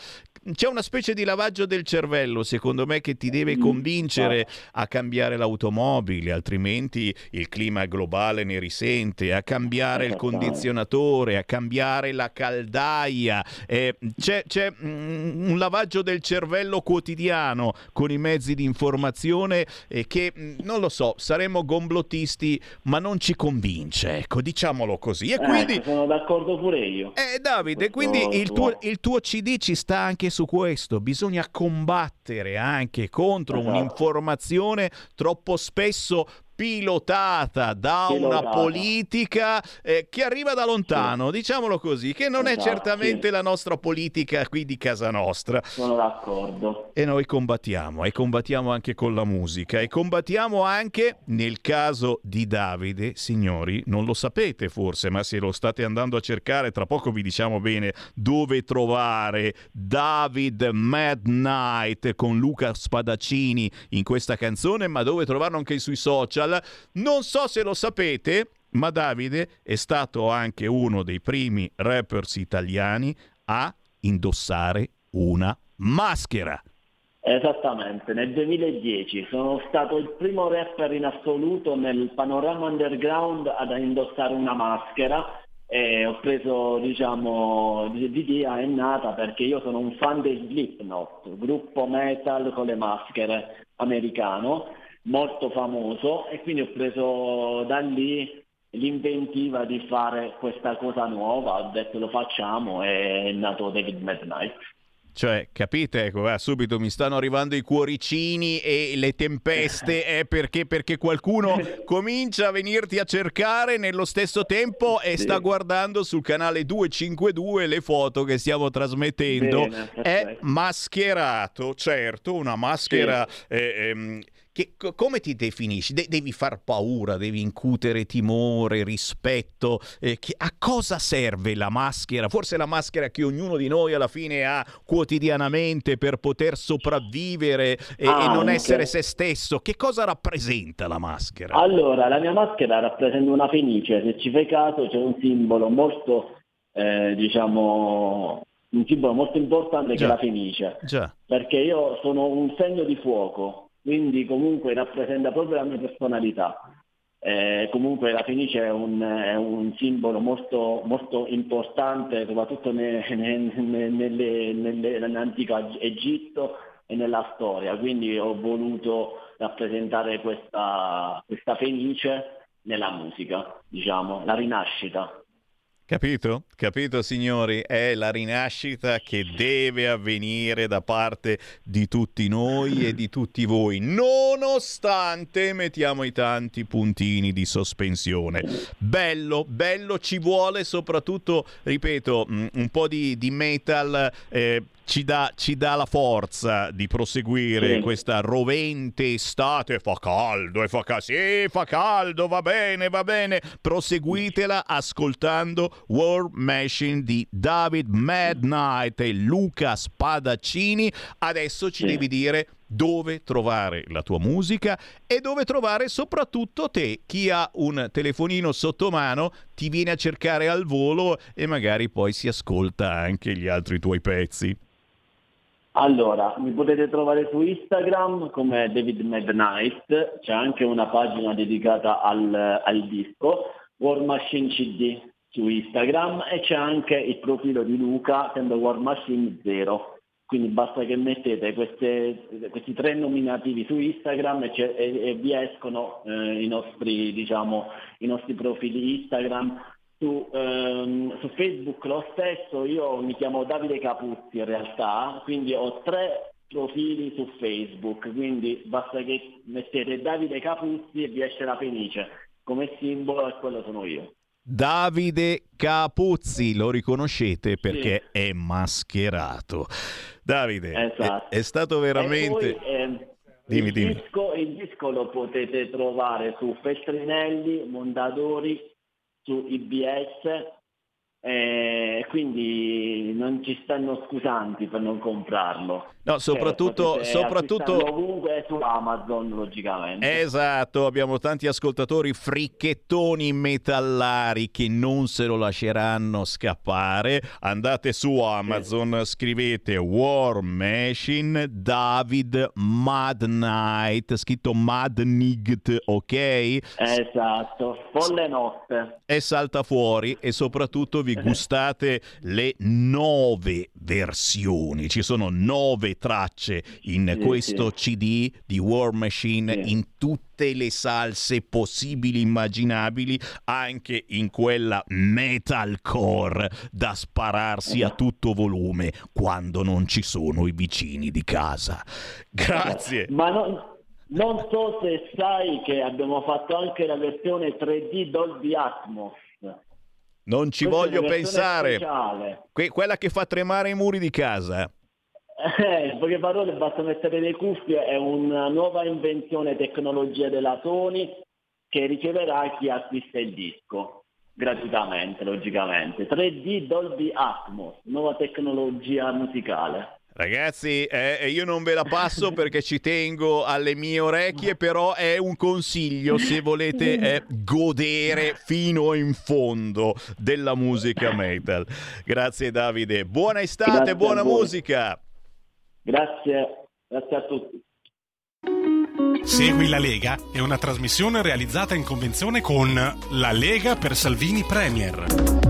c'è una specie di lavaggio del cervello, secondo me, che ti deve mm, convincere a cambiare l'automobile, altrimenti il clima globale ne risente, a cambiare il condizionatore, a cambiare la caldaia. Eh, c'è, c'è mm, un lavaggio del cervello quotidiano con i mezzi di informazione eh, che, mm, non lo so, saremmo gomblottisti, ma non ci convince, ecco, diciamolo così. E quindi... D'accordo pure io. Eh, Davide, quindi il tuo, il tuo CD ci sta anche su questo, bisogna combattere anche contro esatto. un'informazione troppo spesso pilotata da pilotata. una politica eh, che arriva da lontano, sì. diciamolo così, che non esatto, è certamente sì. la nostra politica qui di casa nostra. Sono d'accordo. E noi combattiamo, e combattiamo anche con la musica, e combattiamo anche nel caso di Davide, signori, non lo sapete forse, ma se lo state andando a cercare, tra poco vi diciamo bene dove trovare David Midnight con Luca Spadaccini in questa canzone, ma dove trovarlo anche sui social social. Non so se lo sapete, ma Davide è stato anche uno dei primi rappers italiani a indossare una maschera. Esattamente, nel 2010 sono stato il primo rapper in assoluto nel panorama underground ad indossare una maschera e ho preso, diciamo, l'idea è nata perché io sono un fan dei Slipknot, gruppo metal con le maschere americano molto famoso e quindi ho preso da lì l'inventiva di fare questa cosa nuova, ho detto lo facciamo e è nato David Midnight. Cioè, capite? Ecco, eh, subito mi stanno arrivando i cuoricini e le tempeste è (laughs) perché, perché qualcuno comincia a venirti a cercare nello stesso tempo e sta guardando sul canale 252 le foto che stiamo trasmettendo. Bene, è mascherato, certo, una maschera... Sì. Eh, ehm, che, come ti definisci? De- devi far paura, devi incutere timore, rispetto. Eh, che, a cosa serve la maschera? Forse la maschera che ognuno di noi alla fine ha quotidianamente per poter sopravvivere e, ah, e non essere se stesso. Che cosa rappresenta la maschera? Allora, la mia maschera rappresenta una fenice. Se ci fai caso c'è un simbolo molto, eh, diciamo, un simbolo molto importante Già. che è la fenice. Già. Perché io sono un segno di fuoco quindi comunque rappresenta proprio la mia personalità. Eh, comunque la Fenice è un, è un simbolo molto, molto, importante, soprattutto ne, ne, ne, nelle, nelle, nell'antico Egitto e nella storia, quindi ho voluto rappresentare questa, questa Fenice nella musica, diciamo, la rinascita. Capito? Capito signori? È la rinascita che deve avvenire da parte di tutti noi e di tutti voi, nonostante mettiamo i tanti puntini di sospensione. Bello, bello, ci vuole soprattutto, ripeto, mm, un po' di, di metal eh, ci dà, ci dà, la forza di proseguire sì. questa rovente estate. Fa caldo e fa caldo. Sì, fa caldo, va bene, va bene. Proseguitela ascoltando War Machine di David Madnight e Luca Spadaccini. Adesso ci sì. devi dire dove trovare la tua musica e dove trovare soprattutto te. Chi ha un telefonino sotto mano ti viene a cercare al volo e magari poi si ascolta anche gli altri tuoi pezzi. Allora, mi potete trovare su Instagram come David Midnight, c'è anche una pagina dedicata al, al disco, War Machine CD su Instagram e c'è anche il profilo di Luca, sempre War Machine 0. Quindi basta che mettete queste, questi tre nominativi su Instagram e, e, e vi escono eh, i, nostri, diciamo, i nostri profili Instagram su, ehm, su, Facebook lo stesso, io mi chiamo Davide Capuzzi in realtà, quindi ho tre profili su Facebook, quindi basta che mettete Davide Capuzzi e vi esce la Fenice come simbolo e quello sono io. Davide Capuzzi, lo riconoscete perché Sì. è mascherato. Davide, è- Esatto. è, stato veramente... Poi, ehm, Dimmi, il, dimmi. Disco, il disco lo potete trovare su Feltrinelli, Mondadori, su IBS, eh, quindi non ci stanno scusanti per non comprarlo. No, soprattutto- Cioè, soprattutto- acquistarlo ovunque su Amazon, logicamente. Esatto, abbiamo tanti ascoltatori fricchettoni metallari che non se lo lasceranno scappare. Andate su Amazon, scrivete War Machine David Mad Knight, scritto Mad Nigt, ok? Esatto, folle notte. E salta fuori e soprattutto vi gustate le nove versioni. Ci sono nove tracce in Sì, questo CD di War Machine Sì. in tutte le salse possibili immaginabili, anche in quella metalcore da spararsi a tutto volume quando non ci sono i vicini di casa. Grazie. Ma non, non so se sai che abbiamo fatto anche la versione 3D Dolby Atmos. Non ci Questa voglio pensare. Que- quella che fa tremare i muri di casa. Eh, in poche parole basta mettere le cuffie, è una nuova invenzione tecnologia della Sony che riceverà chi acquista il disco gratuitamente, logicamente. 3D Dolby Atmos, nuova tecnologia musicale. Ragazzi, eh, io non ve la passo (laughs) perché ci tengo alle mie orecchie, però è un consiglio se volete eh, godere fino in fondo della musica metal. Grazie Davide, buona estate, Grazie buona musica. Grazie, grazie a tutti. Segui la Lega è una trasmissione realizzata in convenzione con La Lega per Salvini Premier.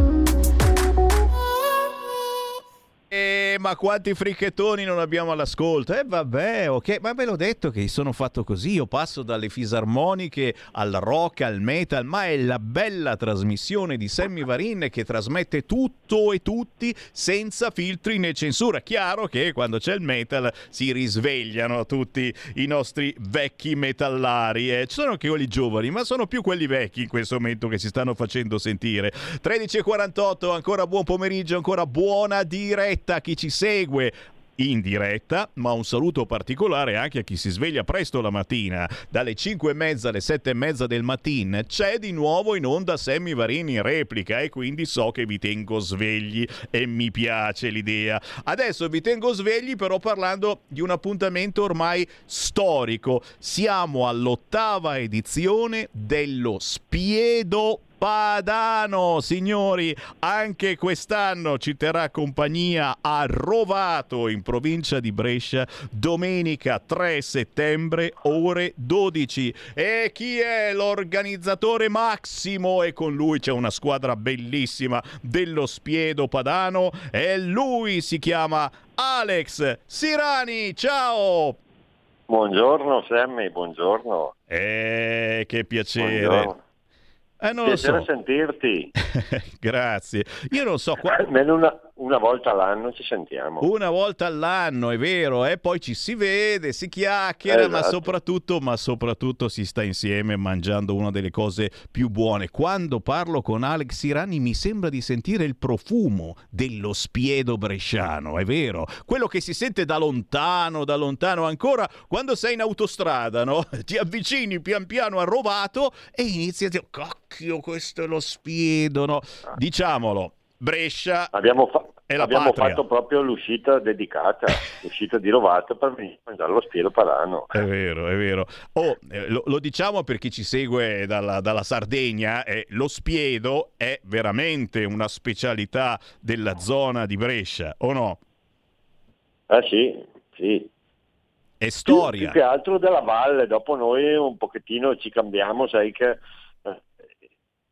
Eh, ma quanti fricchettoni non abbiamo all'ascolto? E vabbè, ok, ma ve l'ho detto che sono fatto così, io passo dalle fisarmoniche al rock, al metal, ma è la bella trasmissione di Sammy Varin che trasmette tutto e tutti senza filtri né censura. Chiaro che quando c'è il metal si risvegliano tutti i nostri vecchi metallari, eh. ci sono anche quelli giovani, ma sono più quelli vecchi in questo momento che si stanno facendo sentire. 13.48, ancora buon pomeriggio, ancora buona diretta a chi ci segue in diretta, ma un saluto particolare anche a chi si sveglia presto la mattina, dalle 5 e mezza alle 7 e mezza del mattino, c'è di nuovo in onda Sammy Varini in replica e quindi so che vi tengo svegli e mi piace l'idea. Adesso vi tengo svegli però parlando di un appuntamento ormai storico. Siamo all'ottava edizione dello Spiedo Padano, signori, anche quest'anno ci terrà compagnia a Rovato in provincia di Brescia domenica 3 settembre ore 12. E chi è l'organizzatore Massimo? E con lui c'è una squadra bellissima dello Spiedo Padano e lui si chiama Alex Sirani. Ciao! Buongiorno Sammy, buongiorno. Eh, che piacere. Buongiorno. Eh, non lo Piacere so. sentirti. (laughs) Grazie. Io non so qua. Una, una volta all'anno ci sentiamo. Una volta all'anno, è vero, e poi ci si vede, si chiacchiera, ma Esatto. soprattutto, ma soprattutto si sta insieme mangiando una delle cose più buone. Quando parlo con Alex Irani mi sembra di sentire il profumo dello spiedo bresciano, è vero, quello che si sente da lontano, da lontano ancora quando sei in autostrada, no? (laughs) Ti avvicini pian piano a Rovato e inizi a dire cacchio, questo è lo spiedo, no? Diciamolo, Brescia Abbiamo, fa- abbiamo fatto proprio l'uscita dedicata, (laughs) l'uscita di Rovato per venire a mangiare lo spiedo padano. È vero, è vero. Oh, eh, lo, lo diciamo per chi ci segue dalla, dalla Sardegna, eh, lo spiedo è veramente una specialità della zona di Brescia, o no? Ah sì, sì. È Più, storia. più che altro della valle, dopo noi un pochettino ci cambiamo, sai che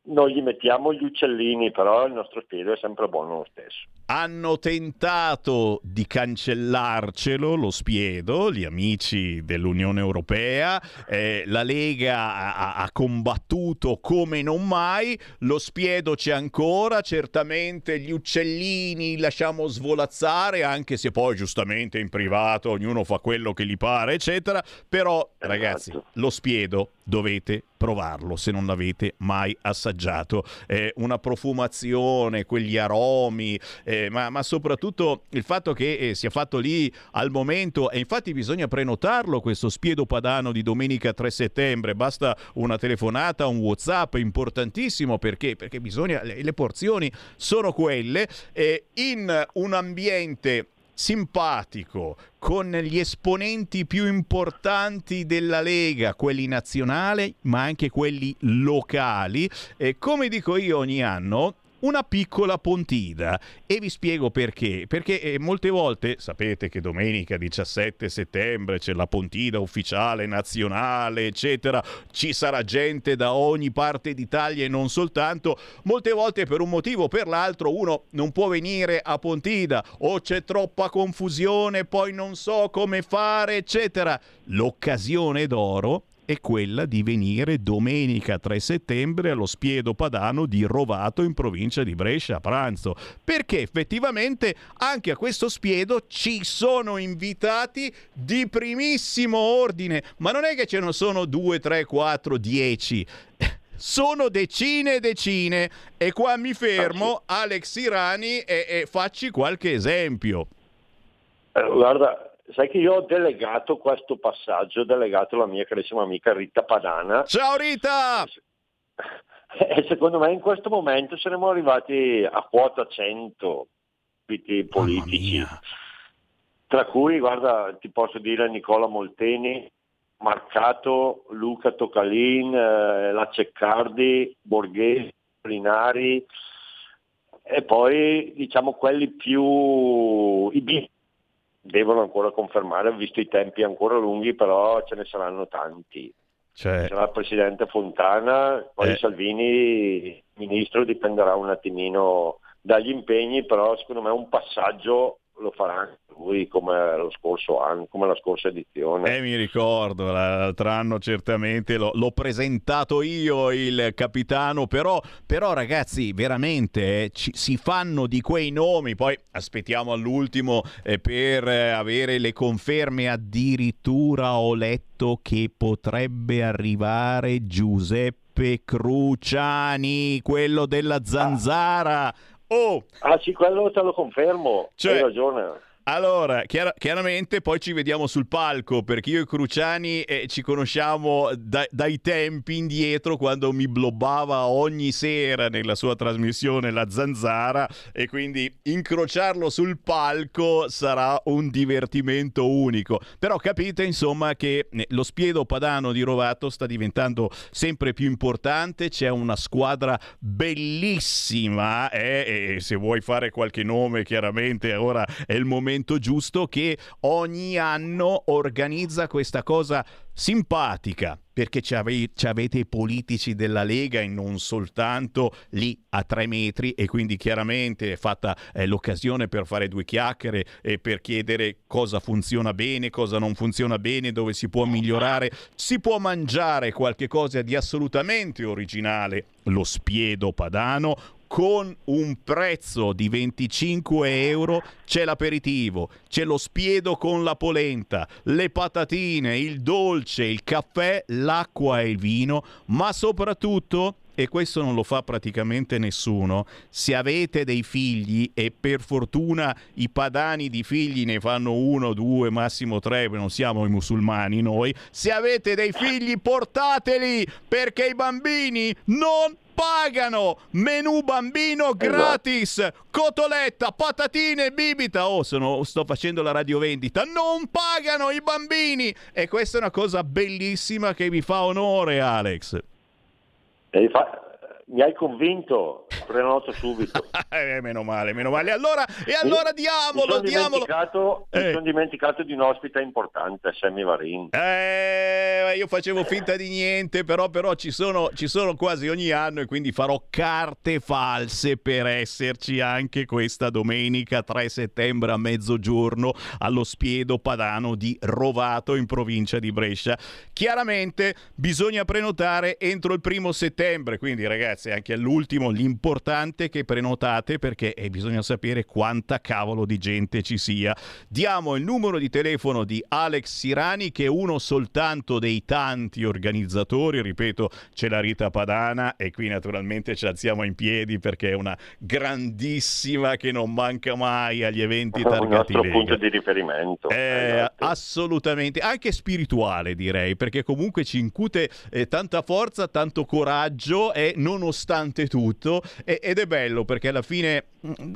non gli mettiamo gli uccellini, però il nostro spiedo è sempre buono lo stesso. Hanno tentato di cancellarcelo lo spiedo, gli amici dell'Unione Europea, eh, la Lega ha, ha combattuto come non mai, lo spiedo c'è ancora, certamente gli uccellini lasciamo svolazzare, anche se poi giustamente in privato ognuno fa quello che gli pare, eccetera, però ragazzi, lo spiedo dovete provarlo se non l'avete mai assaggiato. Eh, una profumazione, quegli aromi, eh, ma, ma, soprattutto il fatto che eh, sia fatto lì al momento e infatti bisogna prenotarlo questo spiedo padano di domenica 3 settembre, basta una telefonata, un whatsapp, importantissimo perché, perché bisogna, le, le porzioni sono quelle, in un ambiente simpatico con gli esponenti più importanti della Lega, quelli nazionali ma anche quelli locali. E come dico io ogni anno, una piccola pontida e vi spiego perché. Perché eh, molte volte sapete che domenica 17 settembre c'è la pontida ufficiale nazionale, eccetera, ci sarà gente da ogni parte d'Italia e non soltanto. Molte volte per un motivo o per l'altro uno non può venire a Pontida o c'è troppa confusione, poi non so come fare, eccetera. L'occasione d'oro è quella di venire domenica 3 settembre allo Spiedo Padano di Rovato in provincia di Brescia a pranzo, perché effettivamente anche a questo Spiedo ci sono invitati di primissimo ordine, ma non è che ce ne sono 2, 3, 4, 10 sono decine e decine. E qua mi fermo Alex Irani e, e facci qualche esempio. Eh, guarda sai che io ho delegato questo passaggio, ho delegato alla mia carissima amica Rita Padana. Ciao Rita! E secondo me in questo momento saremmo arrivati a quota 100 politici, tra cui, guarda, ti posso dire Nicola Molteni, Marcato, Luca Tocalin, eh, la Ceccardi, Borghesi, Linari e poi diciamo quelli più i devono ancora confermare, ho visto i tempi ancora lunghi, però ce ne saranno tanti. Cioè... Sarà il Presidente Fontana, poi eh... Salvini, ministro, dipenderà un attimino dagli impegni, però secondo me un passaggio lo farà anche lui come lo scorso anno, come la scorsa edizione. Eh, mi ricordo, l'altro anno certamente l'ho, l'ho presentato io il capitano, però, però ragazzi veramente eh, ci, si fanno di quei nomi, poi aspettiamo all'ultimo eh, per eh, avere le conferme, addirittura ho letto che potrebbe arrivare Giuseppe Cruciani, quello della zanzara. Ah Oh! Ah sì, quello te lo confermo, cioè, hai ragione. Allora, chiar- chiaramente poi ci vediamo sul palco perché io e Cruciani eh, ci conosciamo da- dai tempi indietro quando mi blobbava ogni sera nella sua trasmissione La Zanzara e quindi incrociarlo sul palco sarà un divertimento unico. Però capite insomma che eh, lo spiedo padano di Rovato sta diventando sempre più importante, c'è una squadra bellissima eh? e se vuoi fare qualche nome chiaramente ora è il momento momento giusto che ogni anno organizza questa cosa simpatica perché ci, ave- ci, avete i politici della Lega e non soltanto lì a tre metri e quindi chiaramente è fatta eh, l'occasione per fare due chiacchiere e per chiedere cosa funziona bene, cosa non funziona bene, dove si può migliorare. Si può mangiare qualche cosa di assolutamente originale, lo spiedo padano, con un prezzo di 25 euro c'è l'aperitivo, c'è lo spiedo con la polenta, le patatine, il dolce, il caffè, l'acqua e il vino, ma soprattutto e questo non lo fa praticamente nessuno, se avete dei figli e per fortuna i padani di figli ne fanno uno, due, massimo tre, non siamo i musulmani noi, se avete dei figli portateli perché i bambini non pagano menù bambino esatto. gratis cotoletta patatine bibita. Oh sono, sto facendo la radio vendita non pagano i bambini. E questa è una cosa bellissima che vi fa onore Alex. E fa- mi hai convinto, prenoto subito. (laughs) eh, meno male, meno male. Allora, e allora diamolo, mi diamolo. Dimenticato, eh. Mi sono dimenticato di un ospite importante, Sammy Varin. Eh, io facevo finta di niente, però, però ci, sono, ci sono quasi ogni anno e quindi farò carte false per esserci anche questa domenica 3 settembre a mezzogiorno allo Spiedo Padano di Rovato in provincia di Brescia. Chiaramente bisogna prenotare entro il primo settembre, quindi ragazzi ragazzi, anche all'ultimo, l'importante è che prenotate perché eh, bisogna sapere quanta cavolo di gente ci sia. Diamo il numero di telefono di Alex Sirani, che è uno soltanto dei tanti organizzatori. Ripeto, c'è la Rita Padana e qui naturalmente ci alziamo in piedi perché è una grandissima che non manca mai agli eventi È un targati nostro Lega. punto di riferimento. Eh, assolutamente, anche spirituale direi, perché comunque ci incute eh, tanta forza, tanto coraggio e nonostante tutto, e- ed è bello perché alla fine,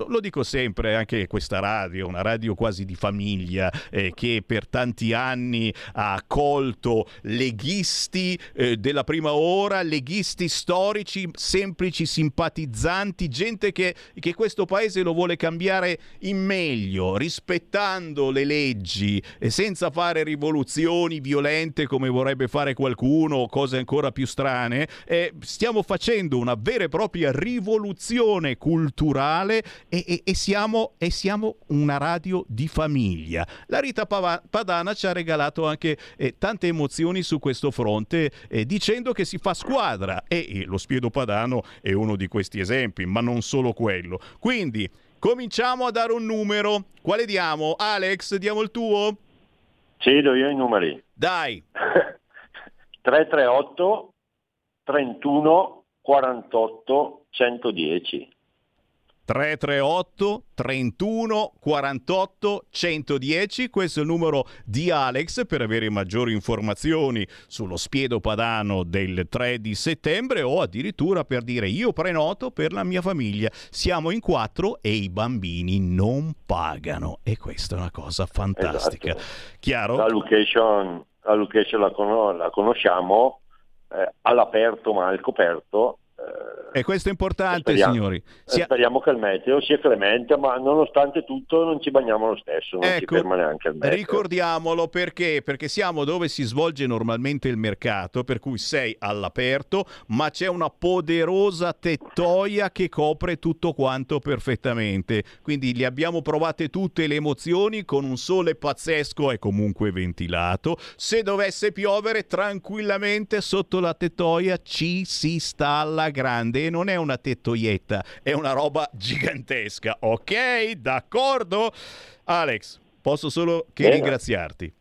lo dico sempre, anche questa radio, una radio quasi di famiglia, eh, che per tanti anni ha accolto leghisti eh, della prima ora, leghisti storici, semplici, simpatizzanti, gente che, che questo paese lo vuole cambiare in meglio, rispettando le leggi e senza fare rivoluzioni violente come vorrebbe fare qualcuno cose ancora più strane. Eh, stiamo facendo una vera e propria rivoluzione culturale e, e- e siamo, e siamo una radio di famiglia. La Rita Padana ci ha regalato anche eh, tante emozioni su questo fronte eh, dicendo che si fa squadra e, e lo Spiedo Padano è uno di questi esempi, ma non solo quello. Quindi cominciamo a dare un numero. Quale diamo? Alex, diamo il tuo? Sì, do io i numeri. Dai. 338 31 48 110. 338 31 48 110, questo è il numero di Alex per avere maggiori informazioni sullo spiedo padano del 3 di settembre o addirittura per dire io prenoto per la mia famiglia. Siamo in quattro e i bambini non pagano e questa è una cosa fantastica. Chiaro? La location, la, location la, cono- la conosciamo eh, all'aperto ma al coperto. E questo è importante, Speriamo. signori. Eh, Sia- Speriamo che il meteo sia clemente, ma nonostante tutto non ci bagniamo lo stesso, non ci Ecco, ferma neanche il meteo. Ricordiamolo perché? Perché siamo dove si svolge normalmente il mercato, per cui sei all'aperto, ma c'è una poderosa tettoia che copre tutto quanto perfettamente. Quindi le abbiamo provate tutte le emozioni con un sole pazzesco e comunque ventilato. Se dovesse piovere, tranquillamente sotto la tettoia ci si sta alla grande e non è una tettoietta, è una roba gigantesca. Ok, d'accordo? Alex, posso solo che Bene. ringraziarti.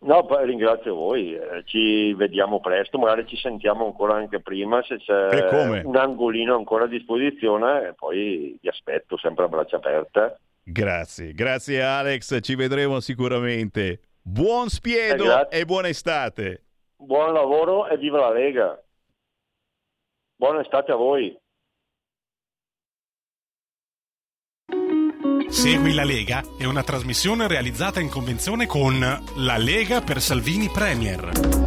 No, ringrazio voi, eh, ci vediamo presto, magari ci sentiamo ancora anche prima se c'è un angolino ancora a disposizione e poi vi aspetto sempre a braccia aperte. Grazie, grazie Alex, ci vedremo sicuramente. Buon spiedo Eh, e buona estate. Buon lavoro e viva la Lega! Buona estate a voi! Segui la Lega è una trasmissione realizzata in convenzione con La Lega per Salvini Premier.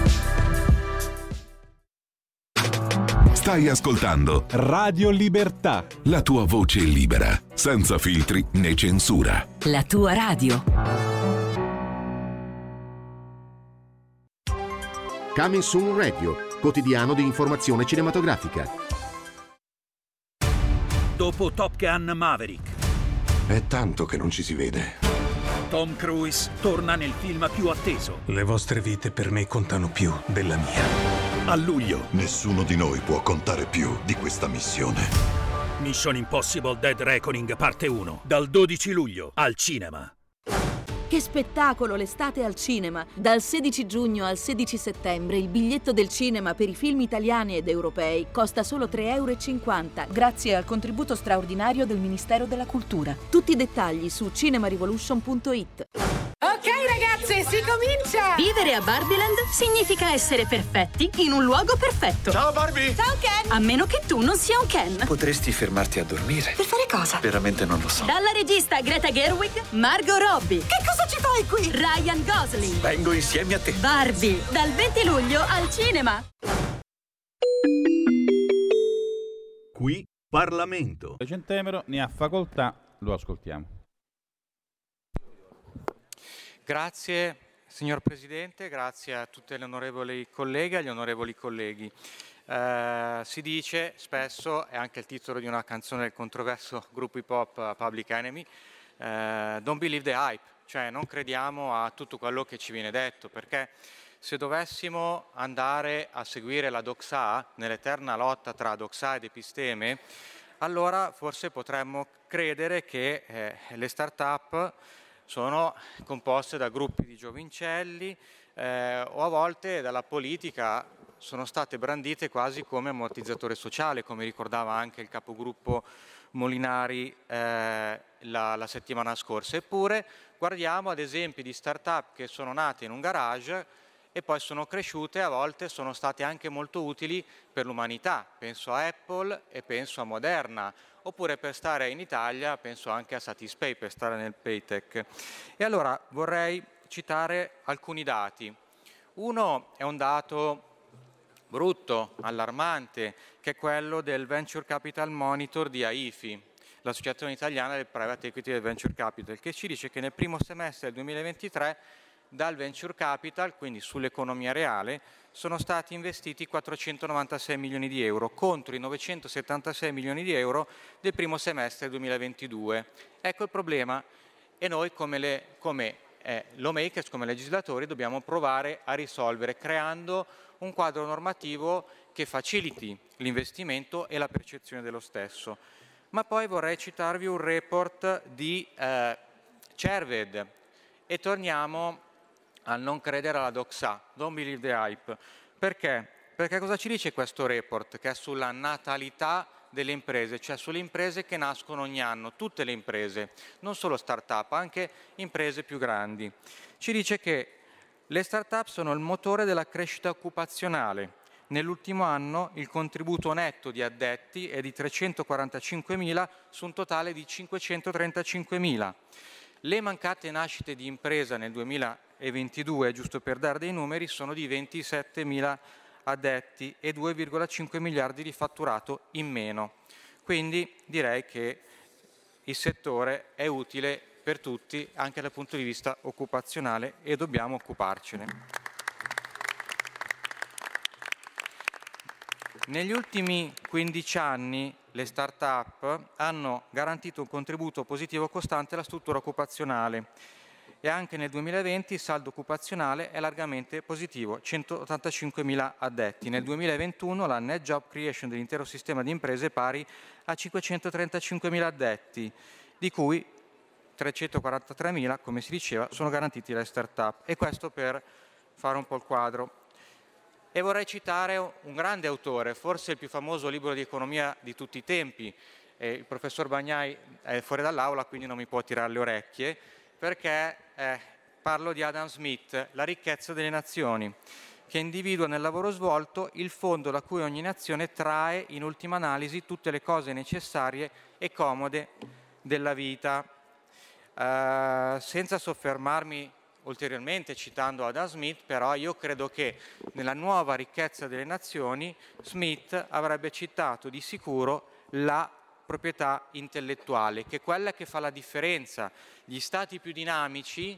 Stai ascoltando Radio Libertà. la tua voce libera, senza filtri né censura. La tua radio. Coming Soon Radio, quotidiano di informazione cinematografica. Dopo Top Gun Maverick, È tanto che non ci si vede. Tom Cruise torna nel film più atteso. Le vostre vite per me contano più della mia. A luglio, Nessuno di noi può contare più di questa missione. Mission Impossible Dead Reckoning parte 1, dal 12 luglio al cinema. Che spettacolo l'estate al cinema! Dal 16 giugno al 16 settembre il biglietto del cinema per i film italiani ed europei costa solo 3,50 euro grazie al contributo straordinario del Ministero della Cultura. Tutti i dettagli su cinemarevolution.it. Ok ragazze, si comincia! Vivere a Barbieland significa essere perfetti in un luogo perfetto. Ciao Barbie! Ciao Ken! A meno che tu non sia un Ken. Potresti fermarti a dormire? Per fare cosa? Veramente non lo so. Dalla regista Greta Gerwig, Margot Robbie. Che cosa ci fai qui? Ryan Gosling. Vengo insieme a te. Barbie, dal 20 luglio al cinema. Qui Parlamento. Centemero ne ha facoltà, lo ascoltiamo. Grazie signor Presidente, grazie a tutte le onorevoli colleghe e agli onorevoli colleghi. Eh, si dice spesso, è anche il titolo di una canzone del controverso gruppo hip hop Public Enemy, eh, don't believe the hype, cioè non crediamo a tutto quello che ci viene detto, perché se dovessimo andare a seguire la doxa nell'eterna lotta tra doxa ed episteme, allora forse potremmo credere che eh, le start-up sono composte da gruppi di giovincelli eh, o a volte dalla politica sono state brandite quasi come ammortizzatore sociale, come ricordava anche il capogruppo Molinari eh, la, la settimana scorsa. Eppure guardiamo ad esempi di start-up che sono nate in un garage e poi sono cresciute a volte sono state anche molto utili per l'umanità. Penso a Apple e penso a Moderna, oppure per stare in Italia penso anche a Satispay, per stare nel Paytech. E allora vorrei citare alcuni dati. Uno è un dato brutto, allarmante, che è quello del Venture Capital Monitor di AIFI, l'Associazione Italiana del Private Equity del Venture Capital, che ci dice che nel primo semestre del 2023 dal venture capital, quindi sull'economia reale, sono stati investiti 496 milioni di euro contro i 976 milioni di euro del primo semestre 2022. Ecco il problema e noi come, le, come eh, lawmakers, come legislatori, dobbiamo provare a risolvere creando un quadro normativo che faciliti l'investimento e la percezione dello stesso. Ma poi vorrei citarvi un report di eh, Cerved e torniamo a non credere alla doxa, don't believe the hype. Perché? Perché cosa ci dice questo report che è sulla natalità delle imprese, cioè sulle imprese che nascono ogni anno, tutte le imprese, non solo start-up, anche imprese più grandi. Ci dice che le start-up sono il motore della crescita occupazionale. Nell'ultimo anno il contributo netto di addetti è di 345.000 su un totale di 535.000. Le mancate nascite di impresa nel 2022, giusto per dare dei numeri, sono di 27.000 addetti e 2,5 miliardi di fatturato in meno. Quindi direi che il settore è utile per tutti anche dal punto di vista occupazionale e dobbiamo occuparcene. Negli ultimi 15 anni le start-up hanno garantito un contributo positivo costante alla struttura occupazionale e anche nel 2020 il saldo occupazionale è largamente positivo, 185.000 addetti. Nel 2021 la net job creation dell'intero sistema di imprese è pari a 535.000 addetti, di cui 343.000, come si diceva, sono garantiti dalle start-up. E questo per fare un po' il quadro. E vorrei citare un grande autore, forse il più famoso libro di economia di tutti i tempi. Eh, il professor Bagnai è fuori dall'aula, quindi non mi può tirare le orecchie, perché eh, parlo di Adam Smith, La ricchezza delle nazioni, che individua nel lavoro svolto il fondo da cui ogni nazione trae in ultima analisi tutte le cose necessarie e comode della vita. Eh, senza soffermarmi ulteriormente citando Adam Smith, però io credo che nella nuova ricchezza delle nazioni Smith avrebbe citato di sicuro la proprietà intellettuale, che è quella che fa la differenza. Gli stati più dinamici,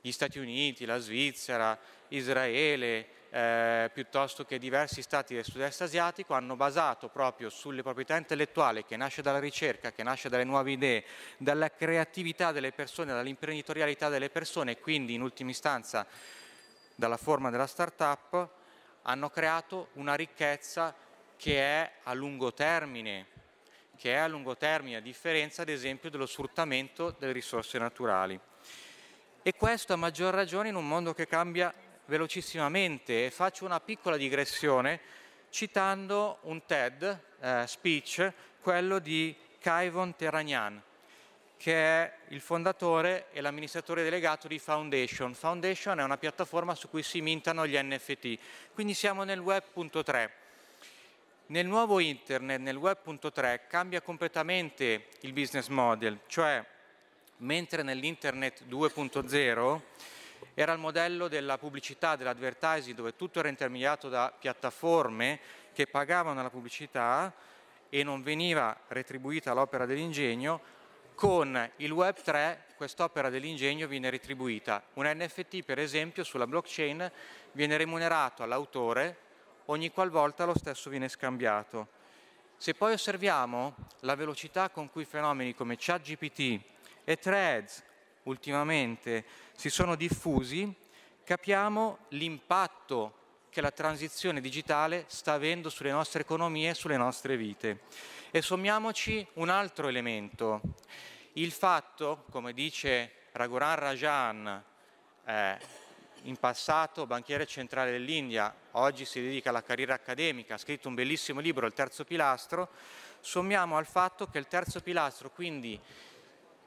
gli Stati Uniti, la Svizzera, Israele, eh, piuttosto che diversi stati del sud-est asiatico, hanno basato proprio sulle proprietà intellettuali che nasce dalla ricerca, che nasce dalle nuove idee, dalla creatività delle persone, dall'imprenditorialità delle persone e quindi in ultima istanza dalla forma della start-up, hanno creato una ricchezza che è a lungo termine, che è a lungo termine, a differenza ad esempio dello sfruttamento delle risorse naturali. E questo a maggior ragione in un mondo che cambia velocissimamente. E faccio una piccola digressione citando un TED eh, speech, quello di Kaivon Terragnan, che è il fondatore e l'amministratore delegato di Foundation. Foundation è una piattaforma su cui si mintano gli NFT, quindi siamo nel web.3. Nel nuovo internet, nel web.3, cambia completamente il business model, cioè mentre nell'internet 2.0 era il modello della pubblicità, dell'advertising, dove tutto era intermediato da piattaforme che pagavano la pubblicità, e non veniva retribuita l'opera dell'ingegno, con il Web 3 quest'opera dell'ingegno viene retribuita. Un NFT, per esempio, sulla blockchain viene remunerato all'autore ogni qualvolta lo stesso viene scambiato. Se poi osserviamo la velocità con cui fenomeni come ChatGPT e Threads ultimamente si sono diffusi, capiamo l'impatto che la transizione digitale sta avendo sulle nostre economie e sulle nostre vite. E sommiamoci un altro elemento, il fatto, come dice Raghuram Rajan, eh, in passato banchiere centrale dell'India, oggi si dedica alla carriera accademica, ha scritto un bellissimo libro, Il terzo pilastro, sommiamo al fatto che il terzo pilastro, quindi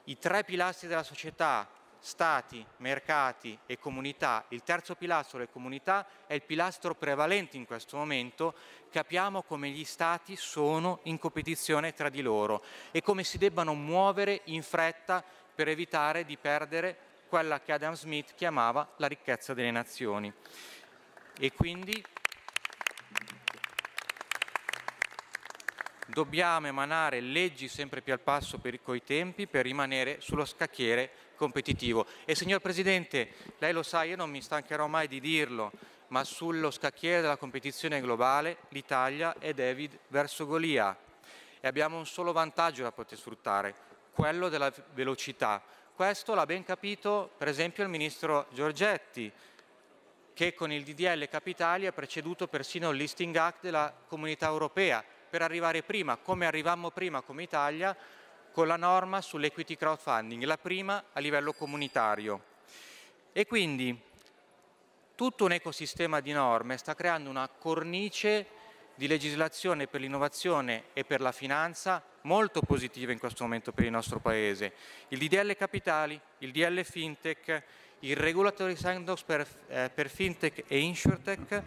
i tre pilastri della società, stati, mercati e comunità, il terzo pilastro, le comunità, è il pilastro prevalente in questo momento, capiamo come gli stati sono in competizione tra di loro e come si debbano muovere in fretta per evitare di perdere quella che Adam Smith chiamava la ricchezza delle nazioni. E quindi dobbiamo emanare leggi sempre più al passo per, coi tempi per rimanere sullo scacchiere competitivo. E signor Presidente, lei lo sa, io non mi stancherò mai di dirlo, ma sullo scacchiere della competizione globale l'Italia è David verso Golia e abbiamo un solo vantaggio da poter sfruttare, quello della velocità. Questo l'ha ben capito per esempio il Ministro Giorgetti, che con il DDL Capitali ha preceduto persino il Listing Act della Comunità Europea, per arrivare prima, come arrivammo prima come Italia, con la norma sull'equity crowdfunding, la prima a livello comunitario. E quindi tutto un ecosistema di norme sta creando una cornice di legislazione per l'innovazione e per la finanza molto positiva in questo momento per il nostro Paese. Il DDL Capitali, il DL Fintech, il Regulatory Sandbox per, eh, per Fintech e Insurtech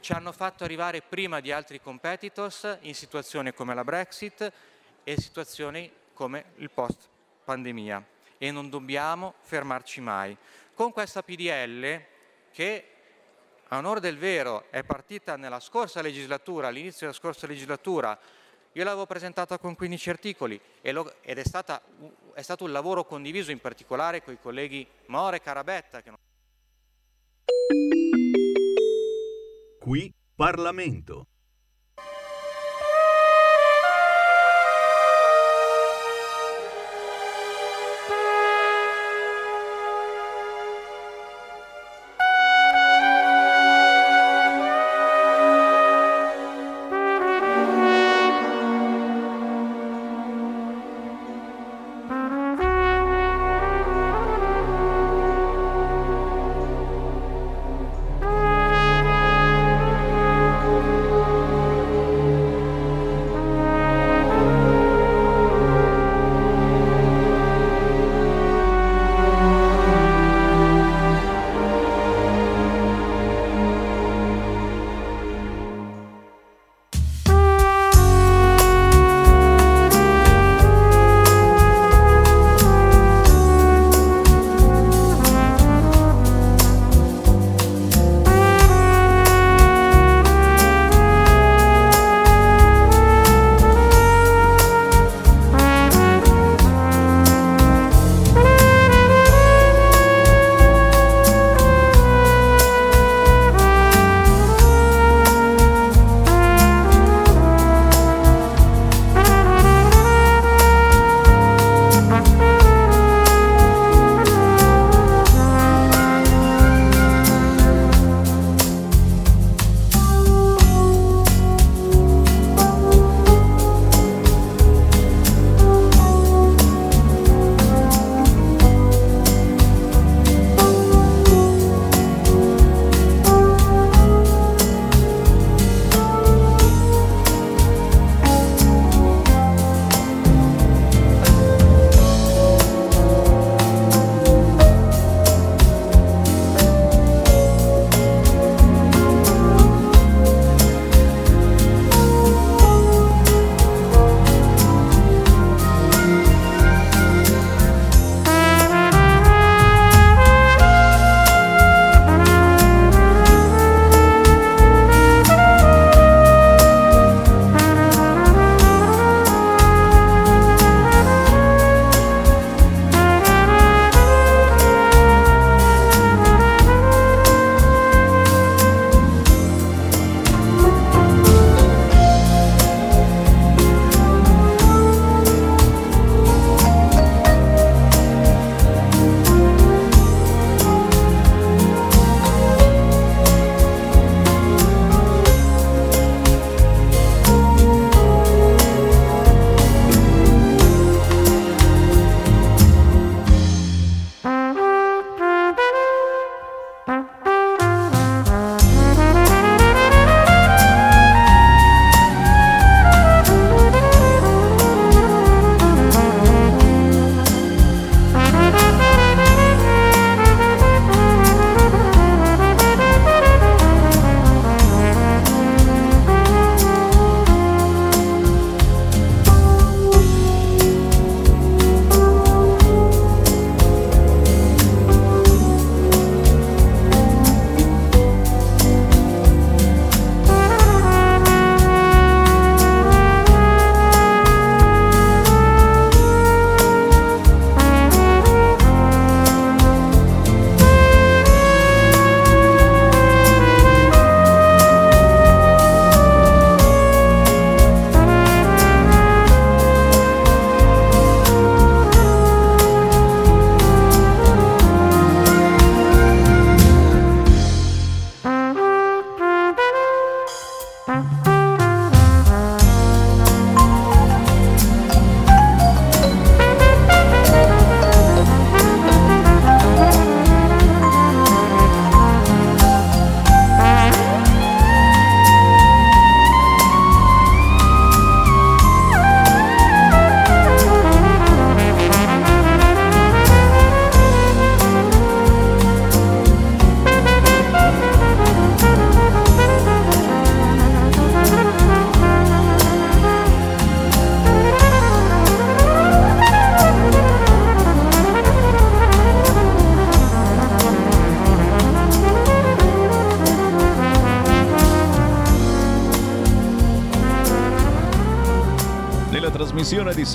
ci hanno fatto arrivare prima di altri competitors in situazioni come la Brexit e situazioni come il post pandemia e non dobbiamo fermarci mai. Con questa PDL che a onore del vero è partita nella scorsa legislatura, all'inizio della scorsa legislatura, io l'avevo presentata con 15 articoli ed è, stata, è, stato un lavoro condiviso in particolare con i colleghi More e Carabetta. Non... Qui Parlamento.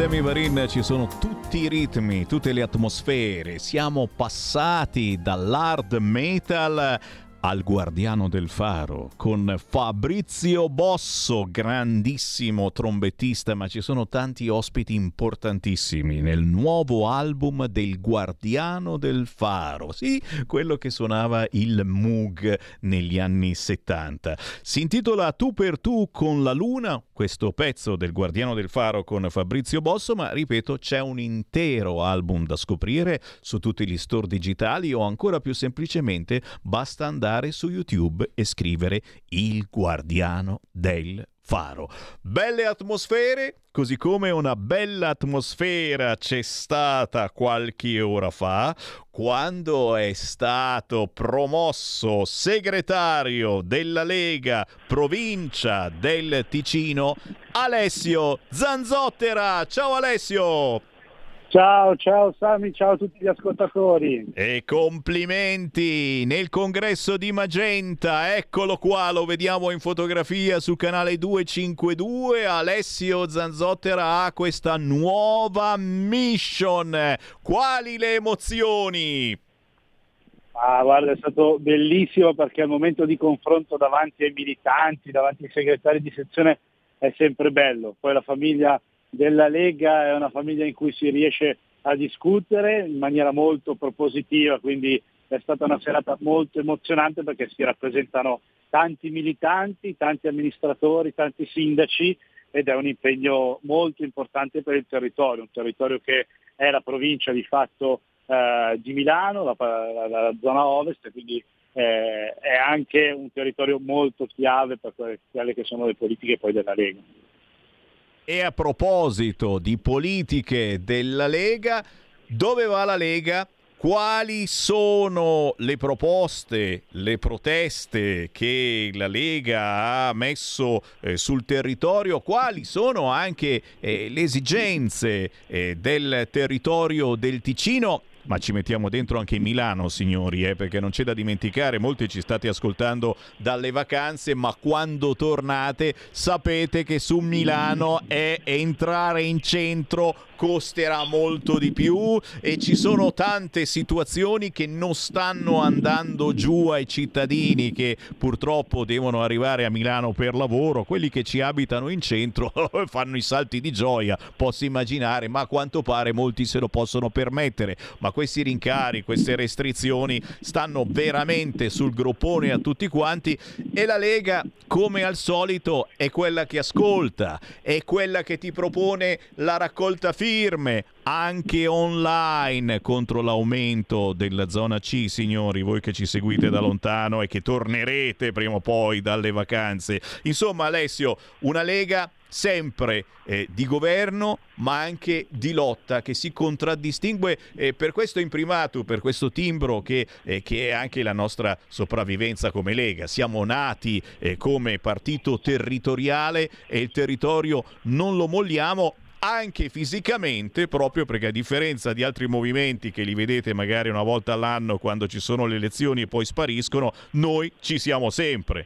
Semi Varin ci sono tutti i ritmi, tutte le atmosfere. Siamo passati dall'hard metal al Guardiano del Faro con Fabrizio Bosso, grandissimo trombettista, ma ci sono tanti ospiti importantissimi nel nuovo album del Guardiano del Faro, sì, quello che suonava il Moog negli anni 70. Si intitola Tu per tu con la luna, questo pezzo del Guardiano del Faro con Fabrizio Bosso, ma ripeto, c'è un intero album da scoprire su tutti gli store digitali o ancora più semplicemente basta andare andare su YouTube e scrivere Il Guardiano del Faro. Belle atmosfere, così come una bella atmosfera c'è stata qualche ora fa quando è stato promosso segretario della Lega provincia del Ticino Alessio Zanzottera. Ciao Alessio! Ciao, ciao Sami, ciao a tutti gli ascoltatori. E complimenti nel congresso di Magenta, eccolo qua, lo vediamo in fotografia su canale 252. Alessio Zanzottera ha questa nuova mission. Quali le emozioni? Ah, guarda, è stato bellissimo perché al momento di confronto davanti ai militanti, davanti ai segretari di sezione è sempre bello. Poi la famiglia della Lega è una famiglia in cui si riesce a discutere in maniera molto propositiva, quindi è stata una serata molto emozionante perché si rappresentano tanti militanti, tanti amministratori, tanti sindaci ed è un impegno molto importante per il territorio, un territorio che è la provincia di fatto eh, di Milano, la, la, la, zona ovest, quindi eh, è anche un territorio molto chiave per quelle che sono le politiche poi della Lega. E a proposito di politiche della Lega, dove va la Lega? Quali sono le proposte, le proteste che la Lega ha messo eh, sul territorio? Quali sono anche eh, le esigenze eh, del territorio del Ticino? Ma ci mettiamo dentro anche Milano, signori, eh, perché non c'è da dimenticare, molti ci state ascoltando dalle vacanze, ma quando tornate sapete che su Milano è entrare in centro costerà molto di più e ci sono tante situazioni che non stanno andando giù ai cittadini che purtroppo devono arrivare a Milano per lavoro, quelli che ci abitano in centro (laughs) fanno i salti di gioia, posso immaginare, ma a quanto pare molti se lo possono permettere, ma questi rincari, queste restrizioni stanno veramente sul groppone a tutti quanti e la Lega come al solito è quella che ascolta, è quella che ti propone la raccolta firme firme anche online contro l'aumento della zona C, signori, voi che ci seguite da lontano e che tornerete prima o poi dalle vacanze. Insomma, Alessio, una Lega sempre eh, di governo ma anche di lotta che si contraddistingue eh, per questo imprimato, per questo timbro che, eh, che, è anche la nostra sopravvivenza come Lega. Siamo nati eh, come partito territoriale e il territorio non lo molliamo anche fisicamente, proprio perché a differenza di altri movimenti che li vedete magari una volta all'anno quando ci sono le elezioni e poi spariscono, noi ci siamo sempre.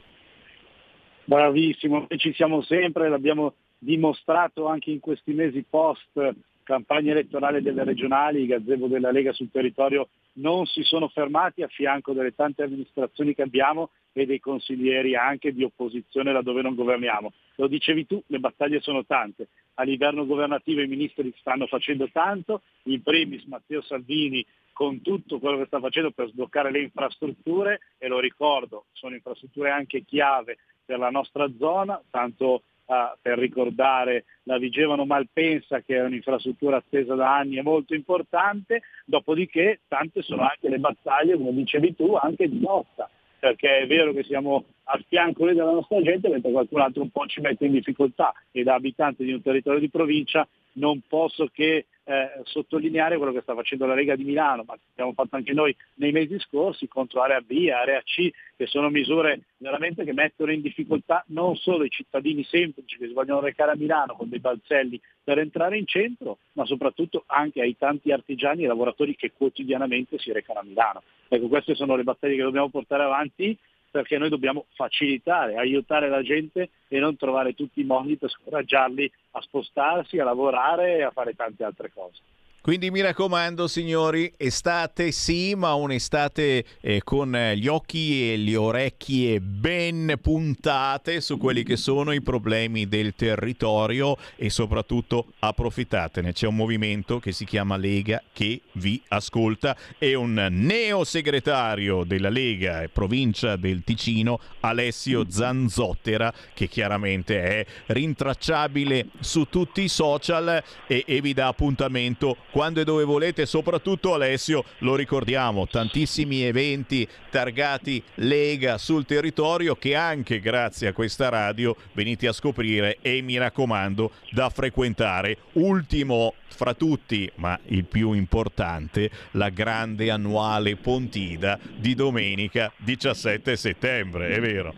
Bravissimo, ci siamo sempre, l'abbiamo dimostrato anche in questi mesi post campagna elettorale delle regionali, i gazebo della Lega sul territorio non si sono fermati a fianco delle tante amministrazioni che abbiamo e dei consiglieri anche di opposizione laddove non governiamo. Lo dicevi tu, le battaglie sono tante. A livello governativo i ministri stanno facendo tanto, in primis Matteo Salvini con tutto quello che sta facendo per sbloccare le infrastrutture e lo ricordo, sono infrastrutture anche chiave per la nostra zona, tanto Per ricordare la Vigevano Malpensa che è un'infrastruttura attesa da anni e molto importante, dopodiché tante sono anche le battaglie, come dicevi tu, anche di lotta, perché è vero che siamo a fianco della nostra gente, mentre qualcun altro un po' ci mette in difficoltà. E da abitante di un territorio di provincia non posso che eh, sottolineare quello che sta facendo la Lega di Milano, ma abbiamo fatto anche noi nei mesi scorsi contro Area B, Area C, che sono misure veramente che mettono in difficoltà non solo i cittadini semplici che si vogliono recare a Milano con dei balzelli per entrare in centro, ma soprattutto anche ai tanti artigiani e lavoratori che quotidianamente si recano a Milano. Ecco, queste sono le battaglie che dobbiamo portare avanti perché noi dobbiamo facilitare, aiutare la gente e non trovare tutti i modi per scoraggiarli a spostarsi, a lavorare e a fare tante altre cose. Quindi mi raccomando signori, estate sì, ma un'estate eh, con gli occhi e le orecchie ben puntate su quelli che sono i problemi del territorio e soprattutto approfittatene. C'è un movimento che si chiama Lega che vi ascolta e un neo segretario della Lega e provincia del Ticino, Alessio Zanzottera, che chiaramente è rintracciabile su tutti i social e, e vi dà appuntamento quando e dove volete, soprattutto Alessio, lo ricordiamo, tantissimi eventi targati Lega sul territorio che anche grazie a questa radio venite a scoprire e mi raccomando da frequentare. Ultimo fra tutti, ma il più importante, la grande annuale Pontida di domenica 17 settembre, è vero?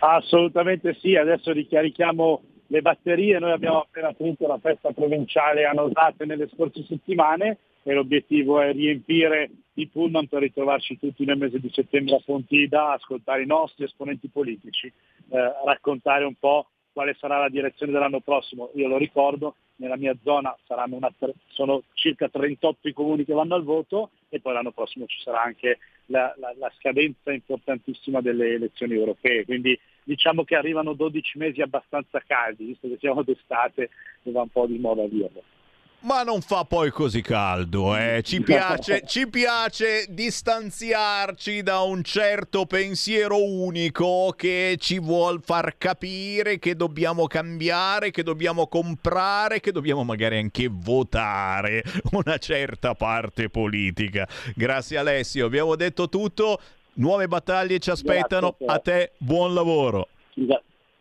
Assolutamente sì, adesso ricarichiamo le batterie, noi abbiamo appena finito la festa provinciale a Nosate nelle scorse settimane e l'obiettivo è riempire i pullman per ritrovarci tutti nel mese di settembre a Pontida, ascoltare i nostri esponenti politici, eh, raccontare un po' quale sarà la direzione dell'anno prossimo. Io lo ricordo, nella mia zona una, sono circa 38 i comuni che vanno al voto e poi l'anno prossimo ci sarà anche la, la, la scadenza importantissima delle elezioni europee. Quindi diciamo che arrivano 12 mesi abbastanza caldi, visto che siamo d'estate e va un po' di moda dirlo. Ma non fa poi così caldo, eh? Ci piace, ci piace distanziarci da un certo pensiero unico che ci vuol far capire che dobbiamo cambiare, che dobbiamo comprare, che dobbiamo magari anche votare una certa parte politica. Grazie Alessio, abbiamo detto tutto. Nuove battaglie ci aspettano. A te buon lavoro.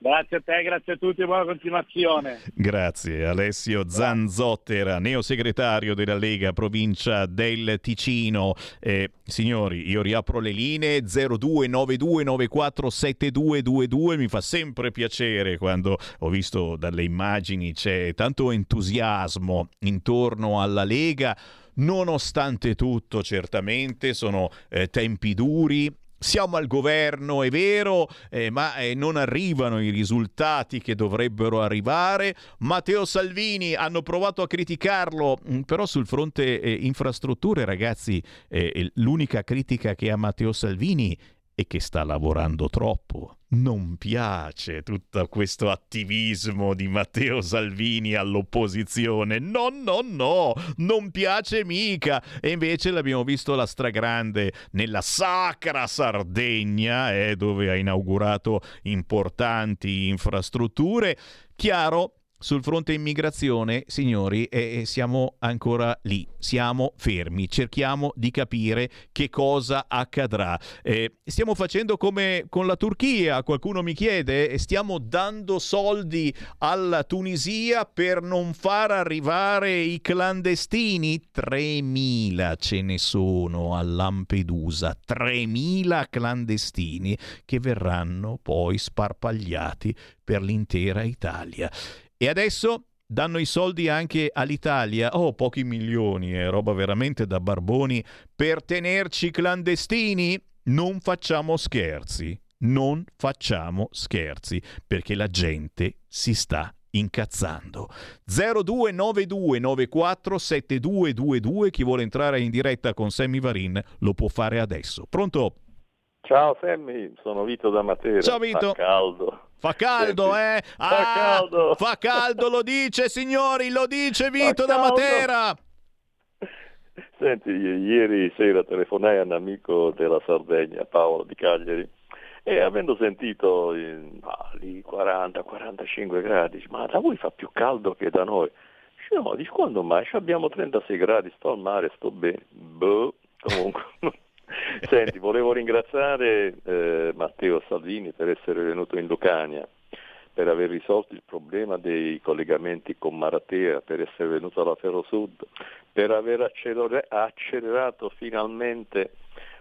Grazie a te, grazie a tutti e buona continuazione. Grazie Alessio Zanzottera, neosegretario della Lega provincia del Ticino. Eh, signori, io riapro le linee 0292947222, mi fa sempre piacere quando ho visto dalle immagini c'è tanto entusiasmo intorno alla Lega. Nonostante tutto, certamente sono eh, tempi duri, siamo al governo, è vero, eh, ma eh, non arrivano i risultati che dovrebbero arrivare. Matteo Salvini hanno provato a criticarlo, mm, però sul fronte eh, infrastrutture, ragazzi, eh, l'unica critica che ha Matteo Salvini è che sta lavorando troppo non piace tutto questo attivismo di Matteo Salvini all'opposizione. No, no, no, non piace mica. E invece l'abbiamo visto la stragrande nella sacra Sardegna, eh, dove ha inaugurato importanti infrastrutture. Chiaro, sul fronte immigrazione, signori, eh, siamo ancora lì, siamo fermi, cerchiamo di capire che cosa accadrà. Eh, stiamo facendo come con la Turchia, qualcuno mi chiede, stiamo dando soldi alla Tunisia per non far arrivare i clandestini? 3.000 ce ne sono a Lampedusa, 3.000 clandestini che verranno poi sparpagliati per l'intera Italia. E adesso danno i soldi anche all'Italia, oh pochi milioni, è roba veramente da barboni, per tenerci clandestini? Non facciamo scherzi, non facciamo scherzi, perché la gente si sta incazzando. 0292 94 7222 chi vuole entrare in diretta con Sammy Varin lo può fare adesso. Pronto? Ciao Sammy, sono Vito da Matera. Ciao Vito. Fa caldo. Fa caldo, eh? Fa Ah, caldo. Fa caldo, lo dice, signori, lo dice Vito da. Matera. Senti, ieri sera telefonai a un amico della Sardegna, Paolo di Cagliari, e avendo sentito ah, lì 40-45 gradi, ma da voi fa più caldo che da noi. No, dice, quando mai? Abbiamo 36 gradi, sto al mare, sto bene. Boh, comunque. (laughs) Senti, volevo ringraziare eh, Matteo Salvini per essere venuto in Lucania, per aver risolto il problema dei collegamenti con Maratea, per essere venuto alla Ferrosud, per aver accelera- accelerato finalmente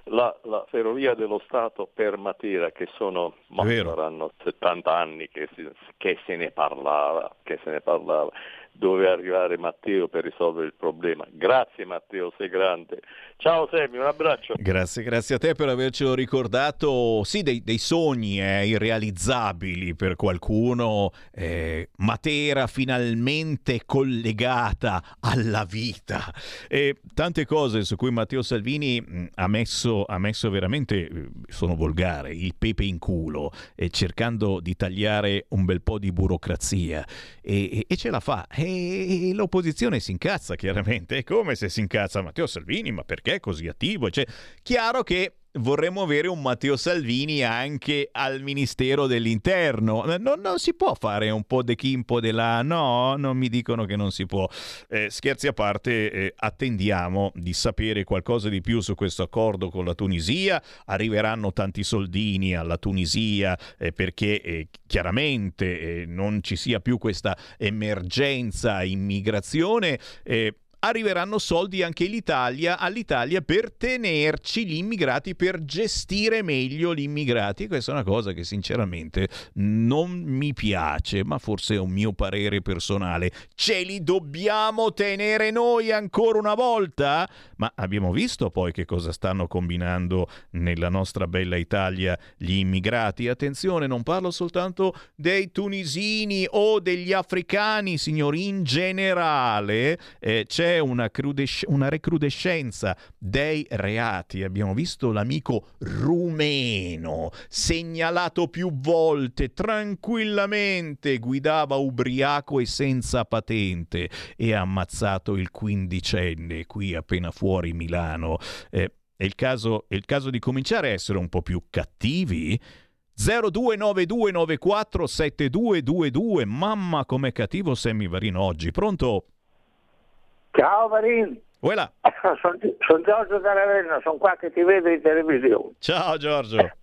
la, la ferrovia dello Stato per Matera, che sono, ma saranno 70 anni che, si- che se ne parlava, che se ne parlava. Dove arrivare Matteo per risolvere il problema. Grazie Matteo, sei grande. Ciao Semi, un abbraccio. Grazie, grazie a te per avercelo ricordato. Sì, dei, dei sogni eh, irrealizzabili per qualcuno. Eh, Matera finalmente collegata alla vita. E tante cose su cui Matteo Salvini mh, ha, messo, ha messo veramente, eh, sono volgare, il pepe in culo, eh, cercando di tagliare un bel po' di burocrazia. E, e, e ce la fa. E, l'opposizione si incazza chiaramente. È come se si incazza Matteo Salvini, ma perché così attivo? Cioè, chiaro che vorremmo avere un Matteo Salvini anche al Ministero dell'Interno. Non, non, si può fare un po' de chi, un po' de là? No, non mi dicono che non si può. Eh, scherzi a parte, eh, attendiamo di sapere qualcosa di più su questo accordo con la Tunisia. Arriveranno tanti soldini alla Tunisia eh, perché eh, chiaramente eh, non ci sia più questa emergenza immigrazione. Eh, arriveranno soldi anche all'Italia, all'Italia per tenerci gli immigrati, per gestire meglio gli immigrati. Questa è una cosa che sinceramente non mi piace, ma forse è un mio parere personale. Ce li dobbiamo tenere noi ancora una volta? Ma abbiamo visto poi che cosa stanno combinando nella nostra bella Italia gli immigrati. Attenzione, non parlo soltanto dei tunisini o degli africani, signori, in generale eh, c'è una, crudesc- una recrudescenza dei reati. Abbiamo visto l'amico rumeno, segnalato più volte, tranquillamente guidava ubriaco e senza patente e ha ammazzato il quindicenne qui appena fuori Milano. Eh, è, il caso, è il caso di cominciare a essere un po' più cattivi? 0292947222 Mamma com'è cattivo Sammy Varino oggi. Pronto? Ciao Marin. Voilà. (laughs) Sono son Giorgio da Ravenna, sono qua che ti vedo in televisione. Ciao Giorgio. (laughs)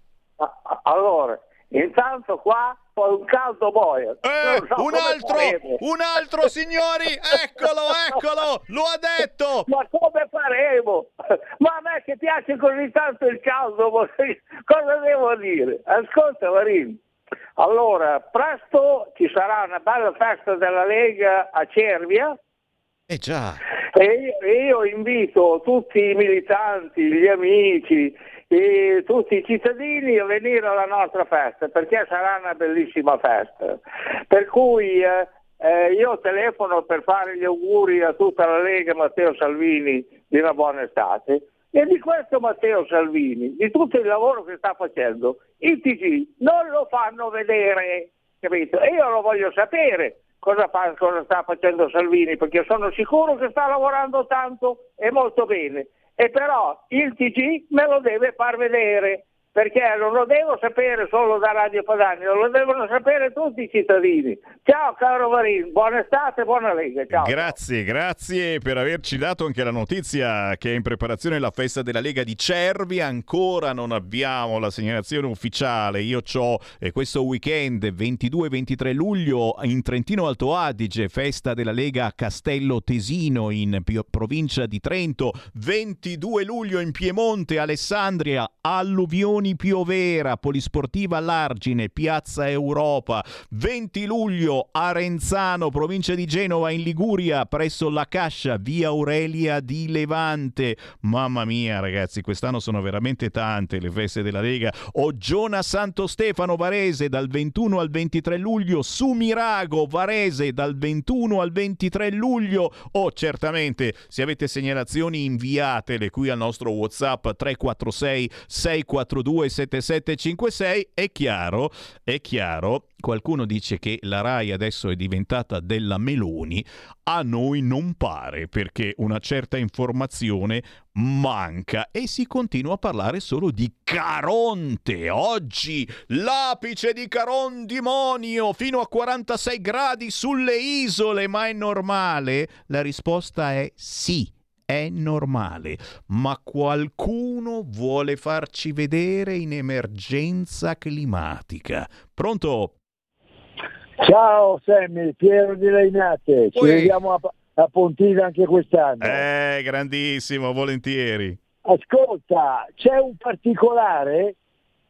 Allora, intanto qua poi un caldo boia. Eh, so un altro, faremo. un altro signori, (laughs) eccolo, eccolo, lo ha detto. Ma come faremo? Ma a me che piace così tanto il caldo, cosa devo dire? Ascolta Marin. Allora, presto ci sarà una bella festa della Lega a Cervia eh già. E io invito tutti i militanti, gli amici, e tutti i cittadini a venire alla nostra festa perché sarà una bellissima festa. Per cui eh, eh, io telefono per fare gli auguri a tutta la Lega Matteo Salvini di una buona estate e di questo Matteo Salvini, di tutto il lavoro che sta facendo, i TG non lo fanno vedere, capito? E io lo voglio sapere cosa, fa, cosa sta facendo Salvini, perché sono sicuro che sta lavorando tanto e molto bene. E però il TG me lo deve far vedere perché non lo devo sapere solo da Radio Padani, lo devono sapere tutti i cittadini. Ciao caro Marin, buona estate, buona Lega. Ciao. Grazie, grazie per averci dato anche la notizia che è in preparazione la festa della Lega di Cervi. Ancora non abbiamo la segnalazione ufficiale. Io ho eh, questo weekend 22-23 luglio in Trentino Alto Adige, festa della Lega a Castello Tesino in provincia di Trento. 22 luglio in Piemonte, Alessandria, alluvioni Piovera, Polisportiva Largine, Piazza Europa, 20 luglio Arenzano, provincia di Genova in Liguria, presso la Cascia, via Aurelia di Levante. Mamma mia ragazzi, quest'anno sono veramente tante le feste della Lega. Oggiona Santo Stefano Varese dal 21 al 23 luglio, Sumirago Varese dal 21 al 23 luglio. O oh, certamente se avete segnalazioni inviatele qui al nostro WhatsApp 346 642 7756 è chiaro, è chiaro, qualcuno dice che la RAI adesso è diventata della Meloni, a noi non pare perché una certa informazione manca e si continua a parlare solo di Caronte. Oggi l'apice di Carondimonio fino a 46 gradi sulle isole, ma è normale? La risposta è sì è normale, ma qualcuno vuole farci vedere in emergenza climatica. Pronto? Ciao Sammy, Piero di Leinate, ci Ui. vediamo a, a Pontina anche quest'anno. Eh, grandissimo, volentieri. Ascolta, c'è un particolare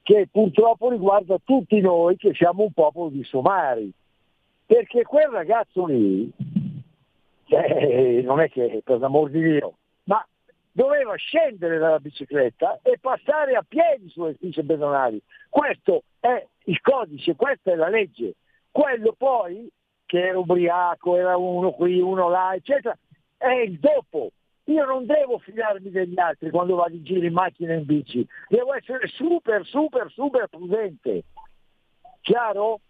che purtroppo riguarda tutti noi che siamo un popolo di somari, perché quel ragazzo lì cioè, non è che per l'amor di Dio, ma doveva scendere dalla bicicletta e passare a piedi sulle strisce pedonali. Questo è il codice, questa è la legge. Quello poi, che era ubriaco, era uno qui, uno là, eccetera, è il dopo. Io non devo fidarmi degli altri quando vado in giro in macchina e in bici, devo essere super, super, super prudente. Chiaro?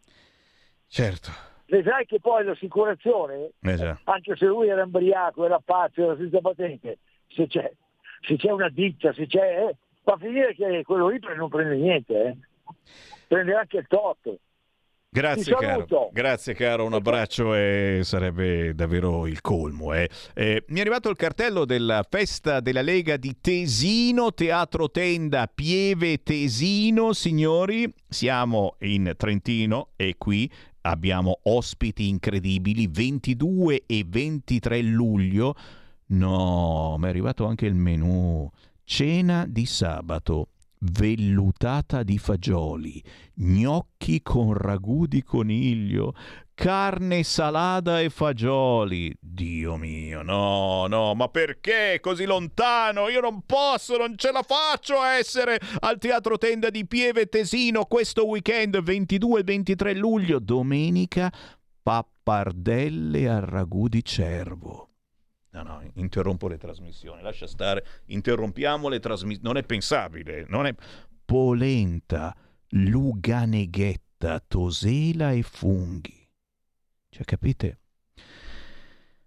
Certo. Vedrai che poi l'assicurazione, già. anche se lui era embriaco, era pazzo, era senza patente, se c'è, se c'è una ditta, se c'è, eh, fa finire che quello lì non prende niente, eh. prende anche il tot. Grazie caro, grazie caro, un abbraccio e sarebbe davvero il colmo. eh. Eh, mi è arrivato il cartello della festa della Lega di Tesino, Teatro Tenda, Pieve Tesino, signori, siamo in Trentino e qui abbiamo ospiti incredibili, 22 e 23 luglio. No, mi è arrivato anche il menù. Cena di sabato, vellutata di fagioli, gnocchi con ragù di coniglio, carne salata e fagioli. Dio mio, no, no, ma perché così lontano? Io non posso, non ce la faccio a essere al Teatro Tenda di Pieve Tesino questo weekend 22 e 23 luglio, domenica, pappardelle al ragù di cervo. No, no, interrompo le trasmissioni, lascia stare, interrompiamo le trasmissioni, non è pensabile, non è... Polenta, luganeghetta, tosela e funghi. Cioè, capite?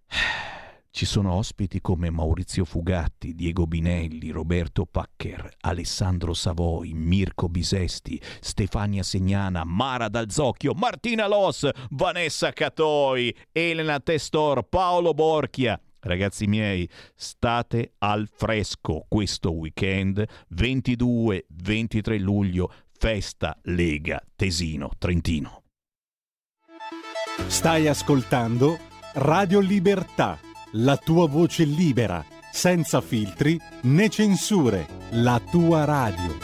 (sighs) Ci sono ospiti come Maurizio Fugatti, Diego Binelli, Roberto Paccher, Alessandro Savoi, Mirko Bisesti, Stefania Segnana, Mara Dalzocchio, Martina Los, Vanessa Catoi, Elena Testor, Paolo Borchia. Ragazzi miei, state al fresco questo weekend 22-23 luglio, festa Lega Tesino Trentino. Stai ascoltando Radio Libertà, la tua voce libera, senza filtri né censure, la tua radio.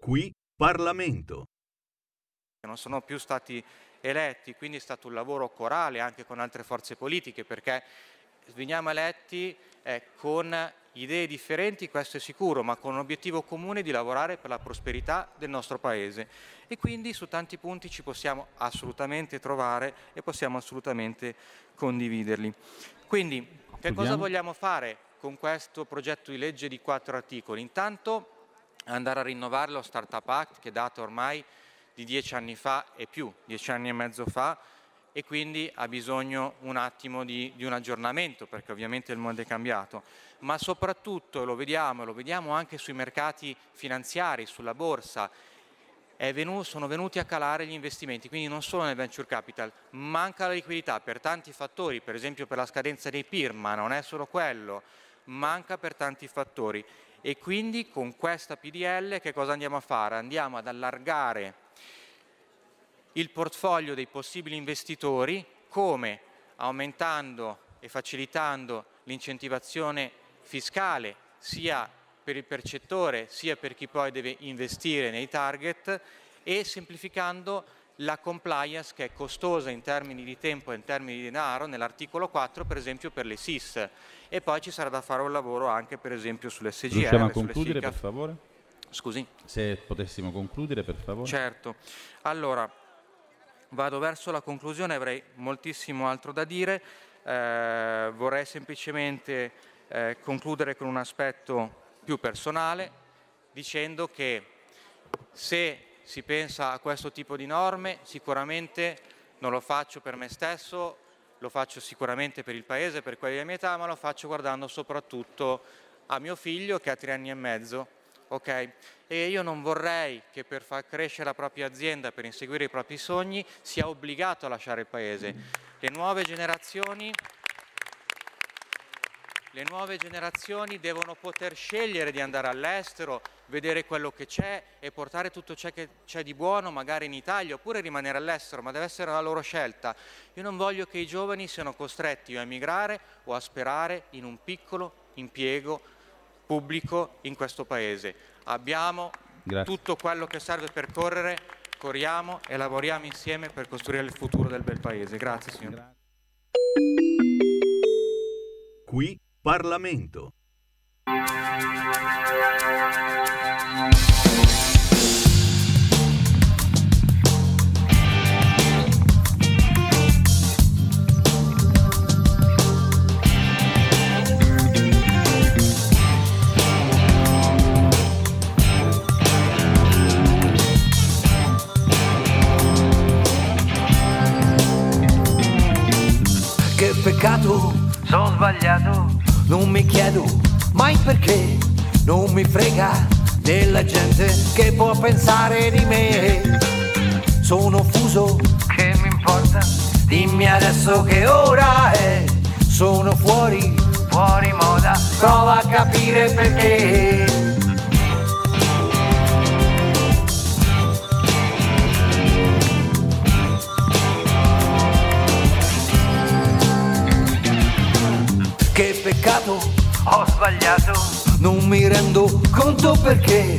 Qui Parlamento. non sono più stati eletti, quindi è stato un lavoro corale anche con altre forze politiche, perché veniamo eletti eh, con idee differenti, questo è sicuro, ma con un obiettivo comune di lavorare per la prosperità del nostro Paese. E quindi su tanti punti ci possiamo assolutamente trovare e possiamo assolutamente condividerli. Quindi, che cosa vogliamo fare con questo progetto di legge di quattro articoli? Intanto andare a rinnovare lo Startup Act che data ormai di dieci anni fa e più, dieci anni e mezzo fa, e quindi ha bisogno un attimo di, di un aggiornamento perché ovviamente il mondo è cambiato, ma soprattutto lo vediamo, e lo vediamo anche sui mercati finanziari, sulla borsa, è venu- sono venuti a calare gli investimenti, quindi non solo nel venture capital, manca la liquidità per tanti fattori, per esempio per la scadenza dei PIR, ma non è solo quello, manca per tanti fattori. E quindi con questa PDL che cosa andiamo a fare? Andiamo ad allargare il portfolio dei possibili investitori come aumentando e facilitando l'incentivazione fiscale sia per il percettore sia per chi poi deve investire nei target e semplificando la compliance che è costosa in termini di tempo e in termini di denaro nell'articolo 4 per esempio per le SIS e poi ci sarà da fare un lavoro anche per esempio sulle SGR, Riusciamo a concludere per favore? Scusi? Se potessimo concludere per favore. Certo. Allora, vado verso la conclusione, avrei moltissimo altro da dire. Eh, vorrei semplicemente eh, concludere con un aspetto più personale, dicendo che se si pensa a questo tipo di norme, sicuramente non lo faccio per me stesso, lo faccio sicuramente per il Paese, per quelli della mia età, ma lo faccio guardando soprattutto a mio figlio che ha tre anni e mezzo. Ok? E io non vorrei che per far crescere la propria azienda, per inseguire i propri sogni, sia obbligato a lasciare il Paese. Le nuove generazioni le nuove generazioni devono poter scegliere di andare all'estero, vedere quello che c'è e portare tutto ciò che c'è di buono magari in Italia oppure rimanere all'estero, ma deve essere la loro scelta. Io non voglio che i giovani siano costretti a emigrare o a sperare in un piccolo impiego pubblico in questo paese. Abbiamo Grazie. tutto quello che serve per correre, corriamo e lavoriamo insieme per costruire il futuro del bel paese. Grazie signor. Qui Parlamento. Peccato, sono sbagliato, non mi chiedo mai perché, non mi frega della gente che può pensare di me. Sono fuso, che mi importa, dimmi adesso che ora è, sono fuori, fuori moda, prova a capire perché. Peccato, ho sbagliato, non mi rendo conto perché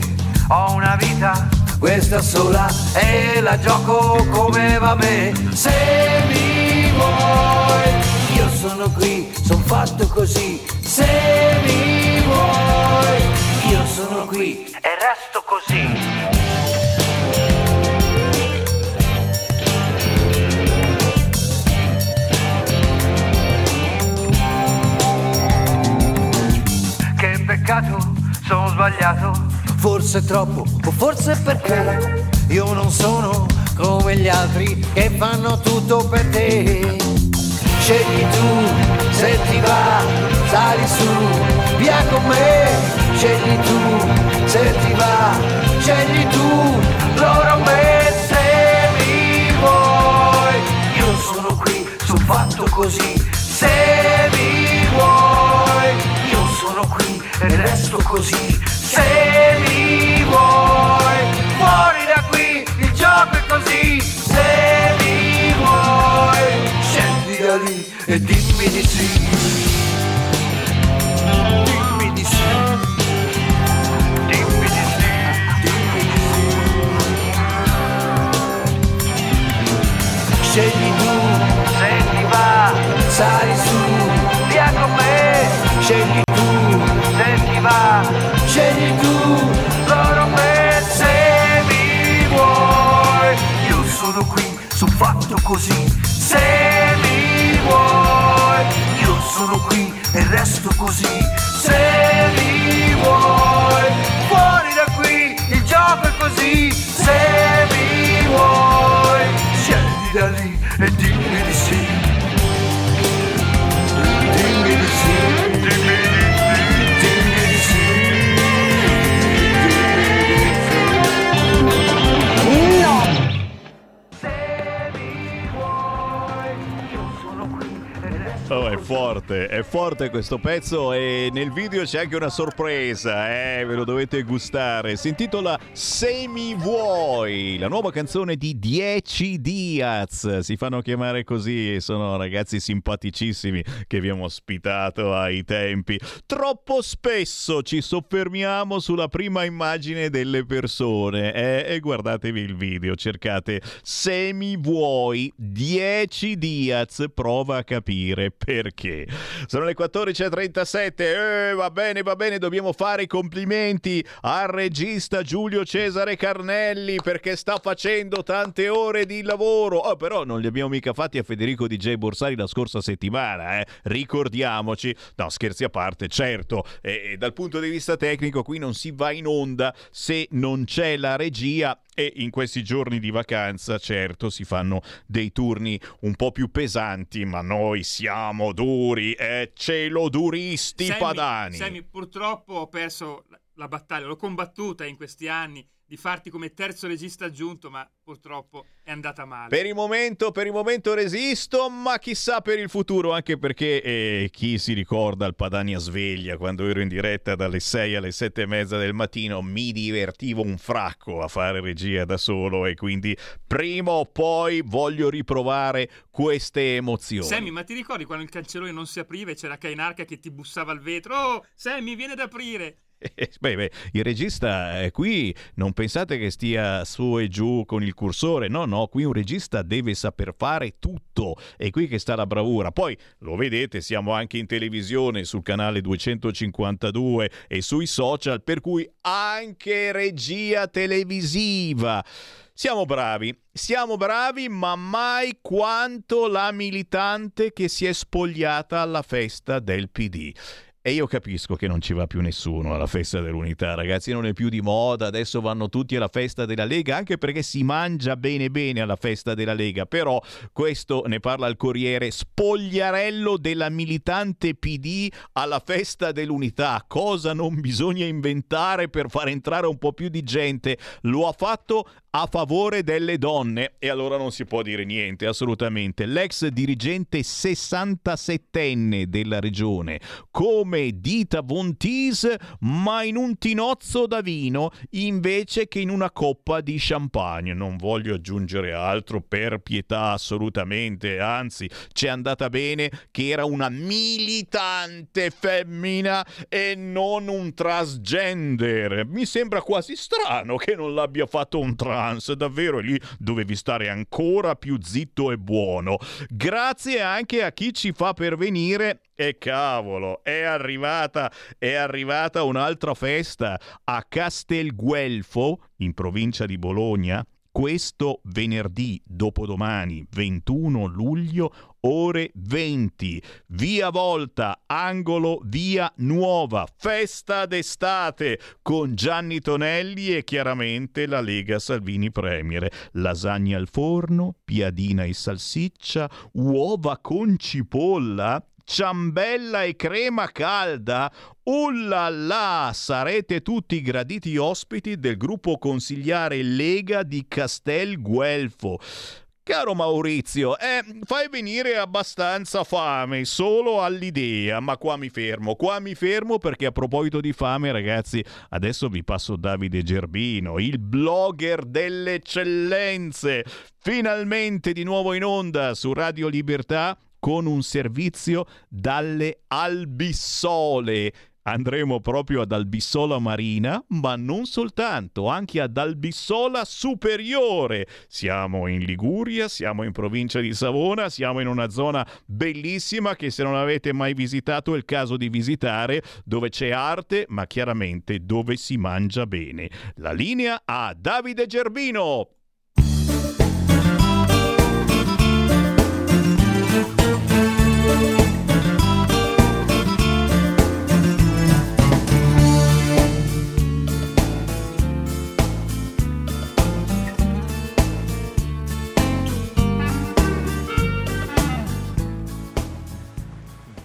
ho una vita, questa sola e la gioco come va a me. Se mi vuoi, io sono qui, sono fatto così. Se mi vuoi, io sono qui e resto così. Peccato, sono sbagliato, forse troppo o forse perché io non sono come gli altri che fanno tutto per te. Scegli tu, se ti va, sali su, via con me. Scegli tu, se ti va, scegli tu, loro me se fatto così, se mi vuoi. Io sono qui e resto così, se mi vuoi. Fuori da qui, il gioco è così, se mi vuoi. Scendi da lì e dimmi di sì. Dimmi di sì. Dimmi di sì. Scegli tu, se ti va, sali su, via con me. Scegli tu, se ti va, scegli tu, loro me, se mi vuoi. Io sono qui, sono fatto così, se mi vuoi. Io sono qui e resto così, se mi vuoi. Fuori da qui, il gioco è così, se mi vuoi. Scendi da lì forte, è forte questo pezzo e nel video c'è anche una sorpresa, eh, ve lo dovete gustare. Si intitola Se vuoi, la nuova canzone di 10 Diaz. Si fanno chiamare così e sono ragazzi simpaticissimi che abbiamo ospitato ai tempi. Troppo spesso ci soffermiamo sulla prima immagine delle persone eh, e guardatevi il video, cercate Se mi vuoi 10 Diaz, prova a capire perché. Sono le 14.37, eh, va bene, va bene, dobbiamo fare i complimenti al regista Giulio Cesare Carnelli perché sta facendo tante ore di lavoro. Oh, però non li abbiamo mica fatti a Federico DJ Borsari la scorsa settimana, eh. ricordiamoci. No, scherzi a parte, certo, eh, dal punto di vista tecnico qui non si va in onda se non c'è la regia e in questi giorni di vacanza, certo, si fanno dei turni un po' più pesanti, ma noi siamo duri, eh, cielo duristi Sammy, padani. Sammy, purtroppo ho perso la battaglia, l'ho combattuta in questi anni di farti come terzo regista aggiunto, ma purtroppo è andata male. Per il momento, per il momento resisto, ma chissà per il futuro, anche perché eh, chi si ricorda il Padania Sveglia quando ero in diretta dalle 6 alle 7 e mezza del mattino, mi divertivo un fracco a fare regia da solo e quindi prima o poi voglio riprovare queste emozioni. Sammy, ma ti ricordi quando il cancellone non si apriva e c'era Kainarca che ti bussava al vetro? Oh, Sammy, viene ad aprire! (laughs) Beh, beh, il regista eh, qui non pensate che stia su e giù con il cursore, no, no, qui un regista deve saper fare tutto, è qui che sta la bravura. Poi lo vedete, siamo anche in televisione sul canale 252 e sui social, per cui anche regia televisiva. Siamo bravi, siamo bravi, ma mai quanto la militante che si è spogliata alla festa del PD. E io capisco che non ci va più nessuno alla festa dell'unità, ragazzi, non è più di moda, adesso vanno tutti alla festa della Lega, anche perché si mangia bene bene alla festa della Lega, però questo ne parla il Corriere, spogliarello della militante PD alla festa dell'unità, cosa non bisogna inventare per far entrare un po' più di gente, lo ha fatto a favore delle donne e allora non si può dire niente, assolutamente. L'ex dirigente 67enne della regione, come Dita Vontis, ma in un tinozzo da vino invece che in una coppa di champagne. Non voglio aggiungere altro per pietà, assolutamente, anzi, c'è andata bene che era una militante femmina e non un transgender. Mi sembra quasi strano che non l'abbia fatto un trans trans, davvero lì dovevi stare ancora più zitto e buono. Grazie anche a chi ci fa pervenire e cavolo, è arrivata, è arrivata un'altra festa a Castelguelfo, in provincia di Bologna, questo venerdì dopodomani 21 luglio ore 20 via Volta angolo via Nuova festa d'estate con Gianni Tonelli e chiaramente la Lega Salvini Premier. Lasagna al forno piadina e salsiccia uova con cipolla ciambella e crema calda, ullala, sarete tutti graditi ospiti del gruppo consigliare Lega di Castel Guelfo. Caro Maurizio, eh, fai venire abbastanza fame solo all'idea, ma qua mi fermo, qua mi fermo perché a proposito di fame ragazzi, adesso vi passo Davide Gerbino, il blogger delle eccellenze, finalmente di nuovo in onda su Radio Libertà con un servizio dalle Albissole. Andremo proprio ad Albissola Marina, ma non soltanto, anche ad Albissola Superiore. Siamo in Liguria, siamo in provincia di Savona, siamo in una zona bellissima che se non avete mai visitato è il caso di visitare, dove c'è arte, ma chiaramente dove si mangia bene. La linea a Davide Gerbino.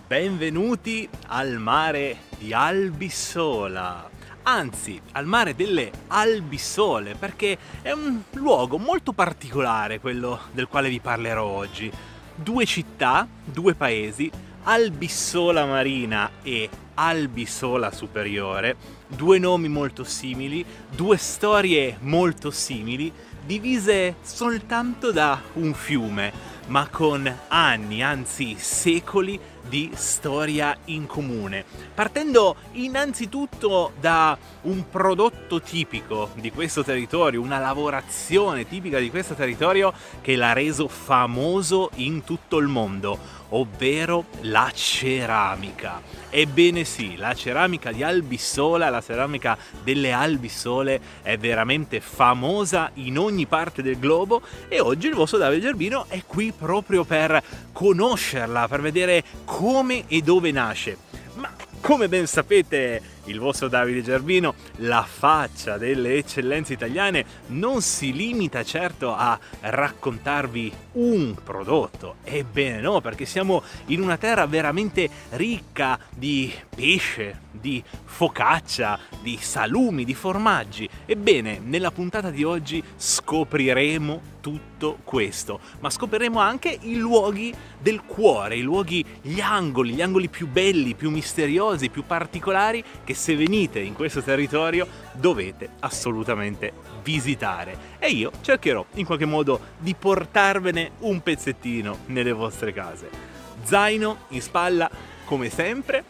Benvenuti al mare di Albissola, anzi al mare delle Albissole, perché è un luogo molto particolare quello del quale vi parlerò oggi. Due città, due paesi, Albissola Marina e Albisola Superiore, due nomi molto simili, due storie molto simili, divise soltanto da un fiume, ma con anni, anzi secoli di storia in comune, partendo innanzitutto da un prodotto tipico di questo territorio, una lavorazione tipica di questo territorio che l'ha reso famoso in tutto il mondo, ovvero la ceramica. Ebbene sì, la ceramica di Albissola, la ceramica delle Albissole è veramente famosa in ogni parte del globo e oggi il vostro Davide Gerbino è qui proprio per conoscerla, per vedere come e dove nasce. Ma come ben sapete il vostro Davide Gerbino, la faccia delle eccellenze italiane non si limita certo a raccontarvi un prodotto, ebbene no, perché siamo in una terra veramente ricca di pesce, di focaccia, di salumi, di formaggi. Ebbene, nella puntata di oggi scopriremo tutto questo, ma scopriremo anche i luoghi del cuore, i luoghi, gli angoli, gli angoli più belli, più misteriosi, più particolari che se venite in questo territorio dovete assolutamente visitare e io cercherò in qualche modo di portarvene un pezzettino nelle vostre case. Zaino in spalla come sempre,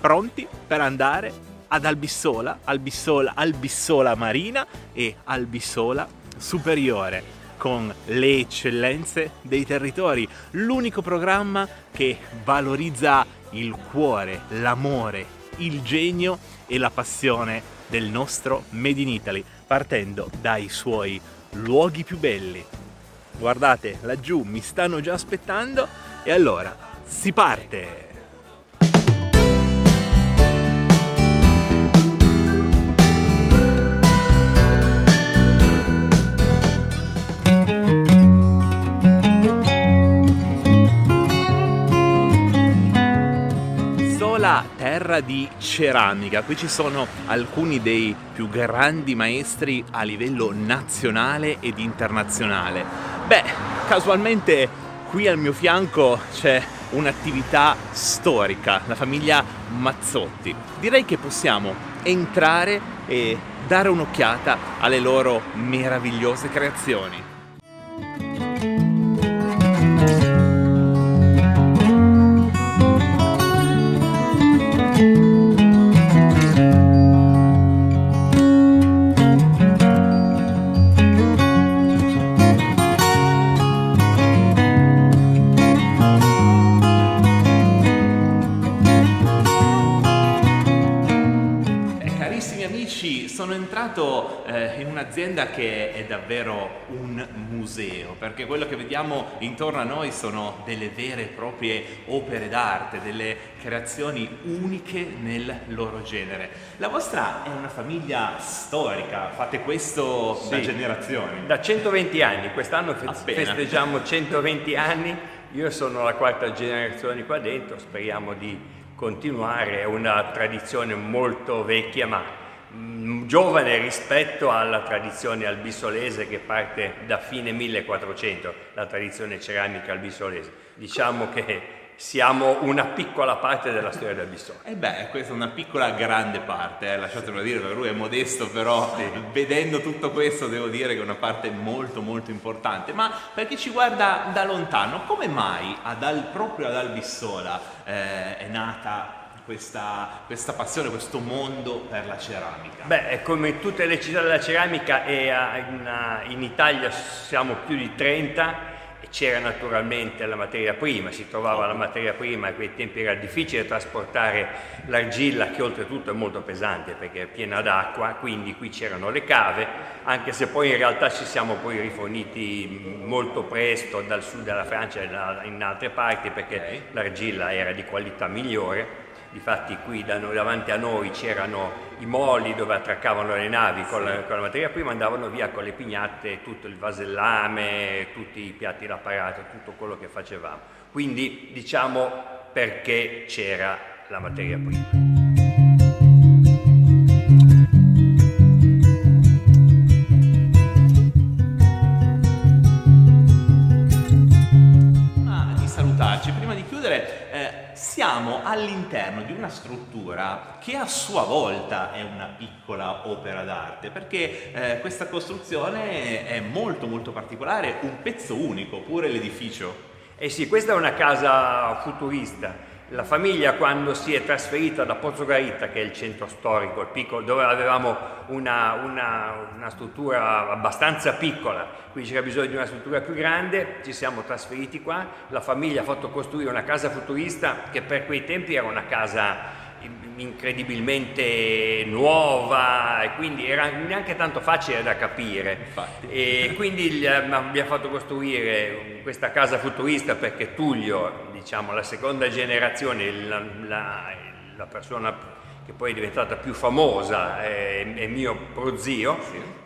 pronti per andare ad Albissola, Albissola, Albissola Marina e Albissola Superiore con le eccellenze dei territori, l'unico programma che valorizza il cuore, l'amore, il genio e la passione del nostro Made in Italy, partendo dai suoi luoghi più belli. Guardate, laggiù mi stanno già aspettando e allora si parte! Sola terra di ceramica, qui ci sono alcuni dei più grandi maestri a livello nazionale ed internazionale. Beh, casualmente qui al mio fianco c'è un'attività storica, la famiglia Mazzotti. Direi che possiamo entrare e dare un'occhiata alle loro meravigliose creazioni. Un'azienda che è davvero un museo, perché quello che vediamo intorno a noi sono delle vere e proprie opere d'arte, delle creazioni uniche nel loro genere. La vostra è una famiglia storica, fate questo da Sì. generazioni. Da 120 anni, quest'anno fe- festeggiamo 120 anni, io sono la quarta generazione qua dentro, speriamo di continuare, è una tradizione molto vecchia ma mm, giovane rispetto alla tradizione albissolese che parte da fine 1400, la tradizione ceramica albissolese. Diciamo che siamo una piccola parte della storia del Bissone. E beh, questa è una piccola grande parte, eh, lasciatemelo dire, perché lui è modesto, però vedendo tutto questo devo dire che è una parte molto molto importante. Ma per chi ci guarda da lontano, come mai ad Al- proprio ad Albissola eh, è nata questa, questa passione, questo mondo per la ceramica? Beh, come tutte le città della ceramica in, Italia siamo più di 30 e c'era naturalmente la materia prima, si trovava la materia prima, a quei tempi era difficile trasportare l'argilla che oltretutto è molto pesante perché è piena d'acqua, quindi qui c'erano le cave, anche se poi in realtà ci siamo poi riforniti molto presto dal sud della Francia e in altre parti perché l'argilla era di qualità migliore. Difatti qui da davanti a noi c'erano i moli dove attraccavano le navi con, la, con la materia prima, andavano via con le pignate, tutto il vasellame, tutti i piatti d'apparato, tutto quello che facevamo. Quindi diciamo perché c'era la materia prima. Prima di salutarci, prima di chiudere, siamo all'interno di una struttura che a sua volta è una piccola opera d'arte, perché eh, questa costruzione è molto molto particolare, un pezzo unico, pure l'edificio. Eh sì, questa è una casa futurista. La famiglia quando si è trasferita da Pozzogarita, che è il centro storico, il piccolo, dove avevamo una, una- una struttura abbastanza piccola, quindi c'era bisogno di una struttura più grande, ci siamo trasferiti qua, la famiglia ha fatto costruire una casa futurista che per quei tempi era una casa incredibilmente nuova e quindi era neanche tanto facile da capire. E quindi gli abbiamo fatto costruire questa casa futurista perché Tullio diciamo la seconda generazione la, la- la persona che poi è diventata più famosa è, è mio prozio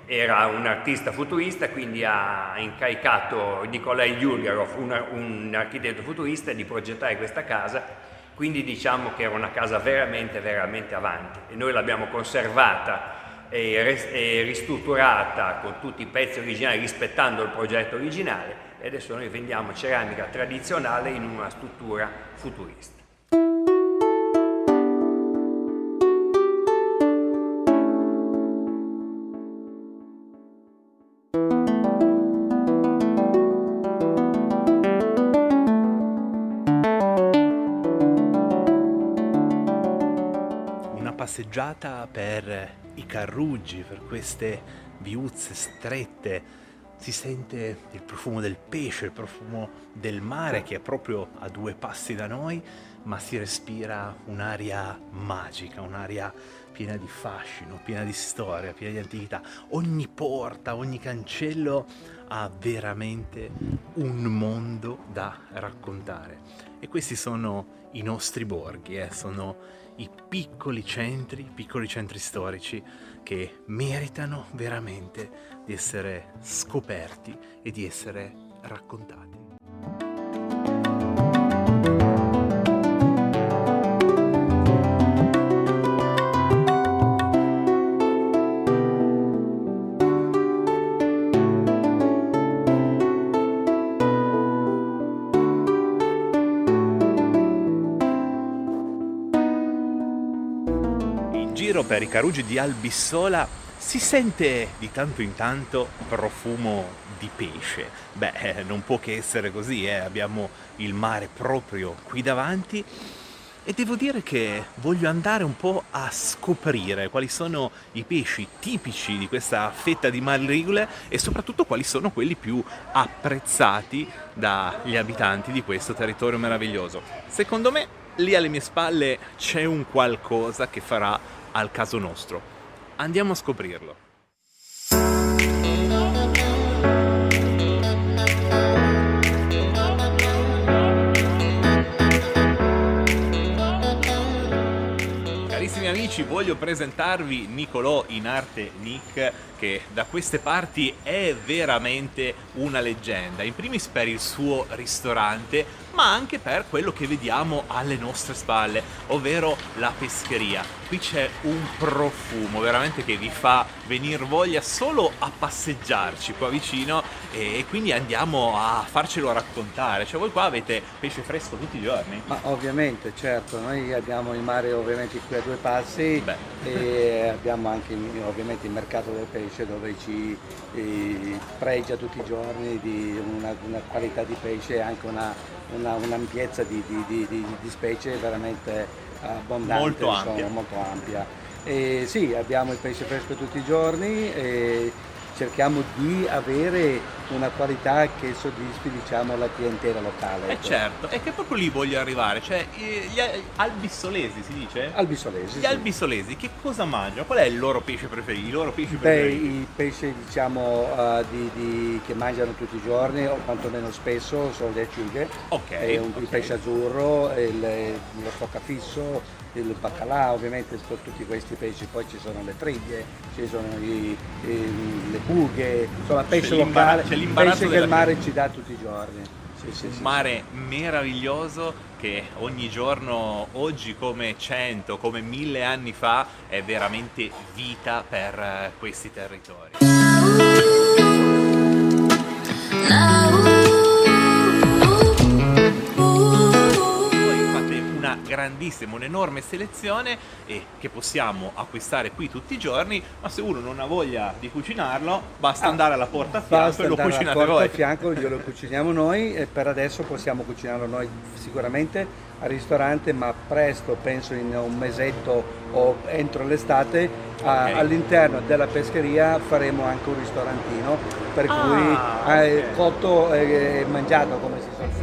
era un artista futurista quindi ha incaricato Nikolai Yulgarov un, un architetto futurista di progettare questa casa. Quindi diciamo che era una casa veramente, veramente avanti. E noi l'abbiamo conservata e, res- e ristrutturata con tutti i pezzi originali rispettando il progetto originale e adesso noi vendiamo ceramica tradizionale in una struttura futurista. passeggiata per i carruggi, per queste viuzze strette. Si sente il profumo del pesce, il profumo del mare che è proprio a due passi da noi, ma si respira un'aria magica, un'aria piena di fascino, piena di storia, piena di antichità. Ogni porta, ogni cancello ha veramente un mondo da raccontare. E questi sono i nostri borghi, eh? sono i piccoli centri, piccoli centri storici che meritano veramente di essere scoperti e di essere raccontati. Per i carugi di Albissola si sente di tanto in tanto profumo di pesce. Beh, eh, non può che essere così, eh? abbiamo il mare proprio qui davanti e devo dire che voglio andare un po' a scoprire quali sono i pesci tipici di questa fetta di Marligule e soprattutto quali sono quelli più apprezzati dagli abitanti di questo territorio meraviglioso. Secondo me lì alle mie spalle c'è un qualcosa che farà al caso nostro. Andiamo a scoprirlo. Carissimi amici, voglio presentarvi Nicolò in arte Nick che da queste parti è veramente una leggenda, in primis per il suo ristorante, ma anche per quello che vediamo alle nostre spalle, ovvero la pescheria. Qui c'è un profumo veramente che vi fa venire voglia solo a passeggiarci qua vicino e quindi andiamo a farcelo raccontare. Cioè voi qua avete pesce fresco tutti i giorni? Ma ovviamente, certo, noi abbiamo il mare ovviamente qui a due passi e abbiamo anche ovviamente il mercato del pesce dove ci eh, pregia tutti i giorni di una, una qualità di pesce e anche una, una, un'ampiezza di, di, di, di, specie veramente abbondante, Molto insomma, ampia. molto ampia. E sì, abbiamo il pesce fresco tutti i giorni e cerchiamo di avere una qualità che soddisfi diciamo, la clientela locale. Eh ecco. certo, è che proprio lì voglio arrivare, cioè gli a- albissolesi si dice? Albisolesi. Gli sì. albisolesi che cosa mangiano? Qual è il loro pesce preferito? I loro pesci Beh, preferiti? i pesci diciamo eh, di- di- che mangiano tutti i giorni o quantomeno spesso sono le acciughe, Ok, Eh, un- il ok. pesce azzurro, il- lo stoccafisso, il baccalà, ovviamente sono tutti questi pesci, poi ci sono le triglie, ci sono i- i- le bughe, insomma pesce locale, pesce che il mare ci dà tutti i giorni. Sì, sì, un sì, mare meraviglioso che ogni giorno, oggi come 100, come 1000 anni fa, è veramente vita per eh, questi territori. Voi grandissima, un'enorme selezione e che possiamo acquistare qui tutti i giorni, ma se uno non ha voglia di cucinarlo, basta andare alla porta a fianco e lo andare alla cucinate porta voi. a fianco, glielo cuciniamo noi e per adesso possiamo cucinarlo noi sicuramente al ristorante, ma presto, penso in un mesetto o entro l'estate, a- Ok. all'interno della pescheria faremo anche un ristorantino, per Ah, cui eh, ok. cotto e mangiato come si suol dire.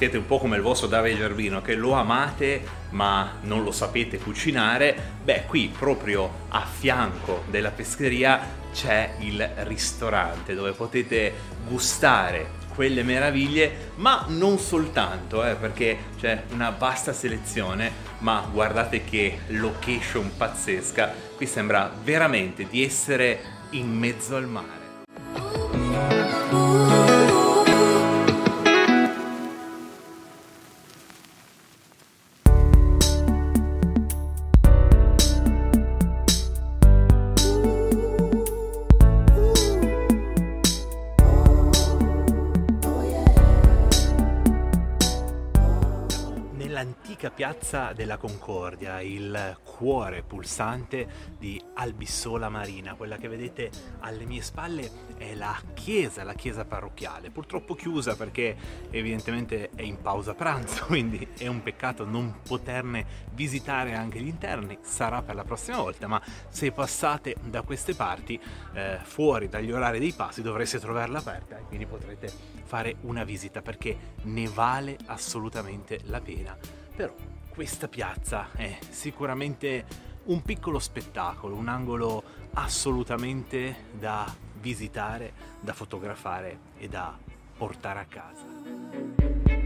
Siete un po' come il vostro Davide Gervino che lo amate ma non lo sapete cucinare, beh qui proprio a fianco della pescheria c'è il ristorante dove potete gustare quelle meraviglie, ma non soltanto, eh, perché c'è una vasta selezione, ma guardate che location pazzesca, qui sembra veramente di essere in mezzo al mare. Piazza della Concordia, il cuore pulsante di Albissola Marina. Quella che vedete alle mie spalle è la chiesa, la chiesa parrocchiale, purtroppo chiusa perché evidentemente è in pausa pranzo, (laughs) quindi è un peccato non poterne visitare anche gli interni, sarà per la prossima volta, ma se passate da queste parti, eh, fuori dagli orari dei passi, dovreste trovarla aperta e quindi potrete fare una visita perché ne vale assolutamente la pena. Però questa piazza è sicuramente un piccolo spettacolo, un angolo assolutamente da visitare, da fotografare e da portare a casa.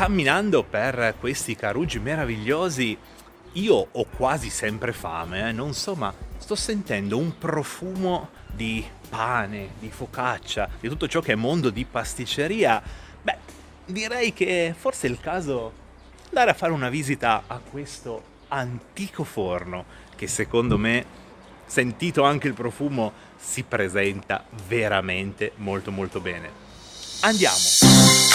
Camminando per questi carugi meravigliosi, io ho quasi sempre fame, eh? non so, ma sto sentendo un profumo di pane, di focaccia, di tutto ciò che è mondo di pasticceria. Beh, direi che forse è il caso andare a fare una visita a questo antico forno che secondo me, sentito anche il profumo, si presenta veramente molto molto bene. Andiamo!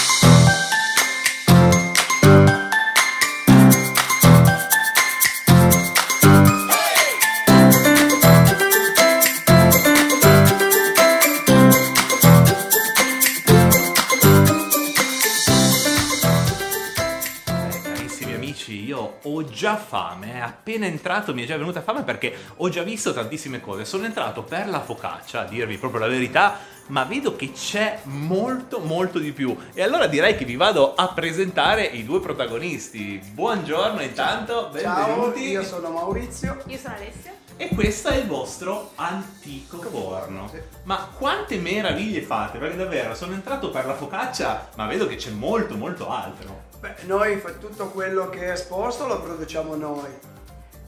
Ho già fame, appena entrato mi è già venuta fame perché ho già visto tantissime cose. Sono entrato per la focaccia, a dirvi proprio la verità, ma vedo che c'è molto molto di più. E allora direi che vi vado a presentare i due protagonisti. Buongiorno intanto, Ciao, benvenuti. io sono Maurizio. Io sono Alessia. E questo è il vostro antico forno. Ma quante meraviglie fate? Perché davvero sono entrato per la focaccia, ma vedo che c'è molto molto altro. Beh, noi tutto quello che è esposto lo produciamo noi.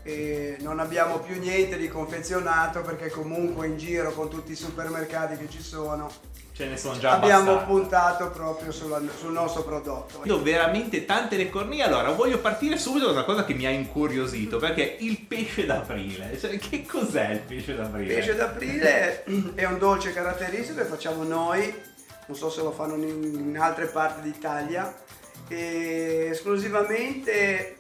E non abbiamo più niente di confezionato perché comunque in giro con tutti i supermercati che ci sono Ce ne sono già abbiamo abbastanza. puntato proprio sulla- sul nostro prodotto. Vedo veramente tante le cornie. Allora, voglio partire subito da una cosa che mi ha incuriosito, perché il pesce d'aprile. Cioè, che cos'è il pesce Il d'aprile? pesce d'aprile è un dolce caratteristico che facciamo noi, non so se lo fanno in, in altre parti d'Italia, e esclusivamente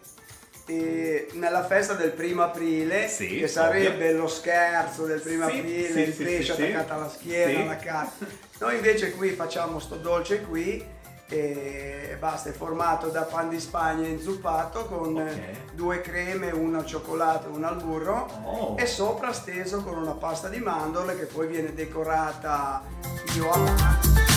eh, nella festa del primo aprile, Sì, che sarebbe ovvio. lo scherzo del primo Sì, aprile, sì, il pesce attaccato alla schiena, alla carne. Noi invece qui facciamo sto dolce qui e basta, è formato da pan di Spagna inzuppato con eh, due creme, una al cioccolato e una al burro Oh. e sopra steso con una pasta di mandorle che poi viene decorata io a mano.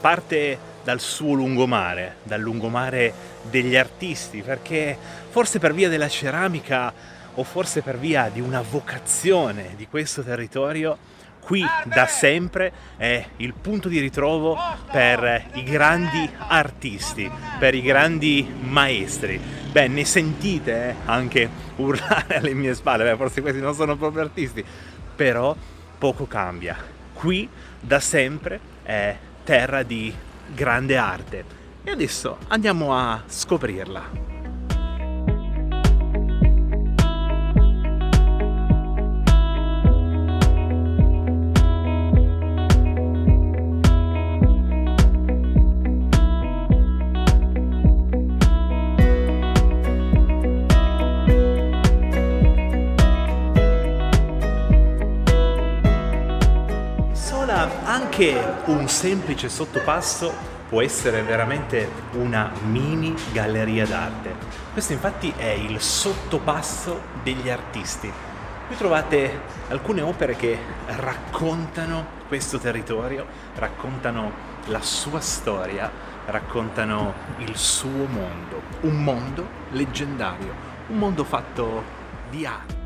Parte dal suo lungomare, dal lungomare degli artisti, perché forse per via della ceramica o forse per via di una vocazione di questo territorio, qui da sempre è il punto di ritrovo per i grandi artisti, per i grandi maestri. Beh, ne sentite eh, anche urlare alle mie spalle, beh, forse questi non sono proprio artisti, però poco cambia. Qui da sempre è terra di grande arte e adesso andiamo a scoprirla. Anche un semplice sottopasso può essere veramente una mini galleria d'arte. Questo infatti è il sottopasso degli artisti. Qui trovate alcune opere che raccontano questo territorio, raccontano la sua storia raccontano il suo mondo, un mondo leggendario, un mondo fatto di arte.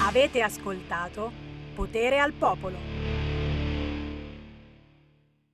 Avete ascoltato potere al popolo.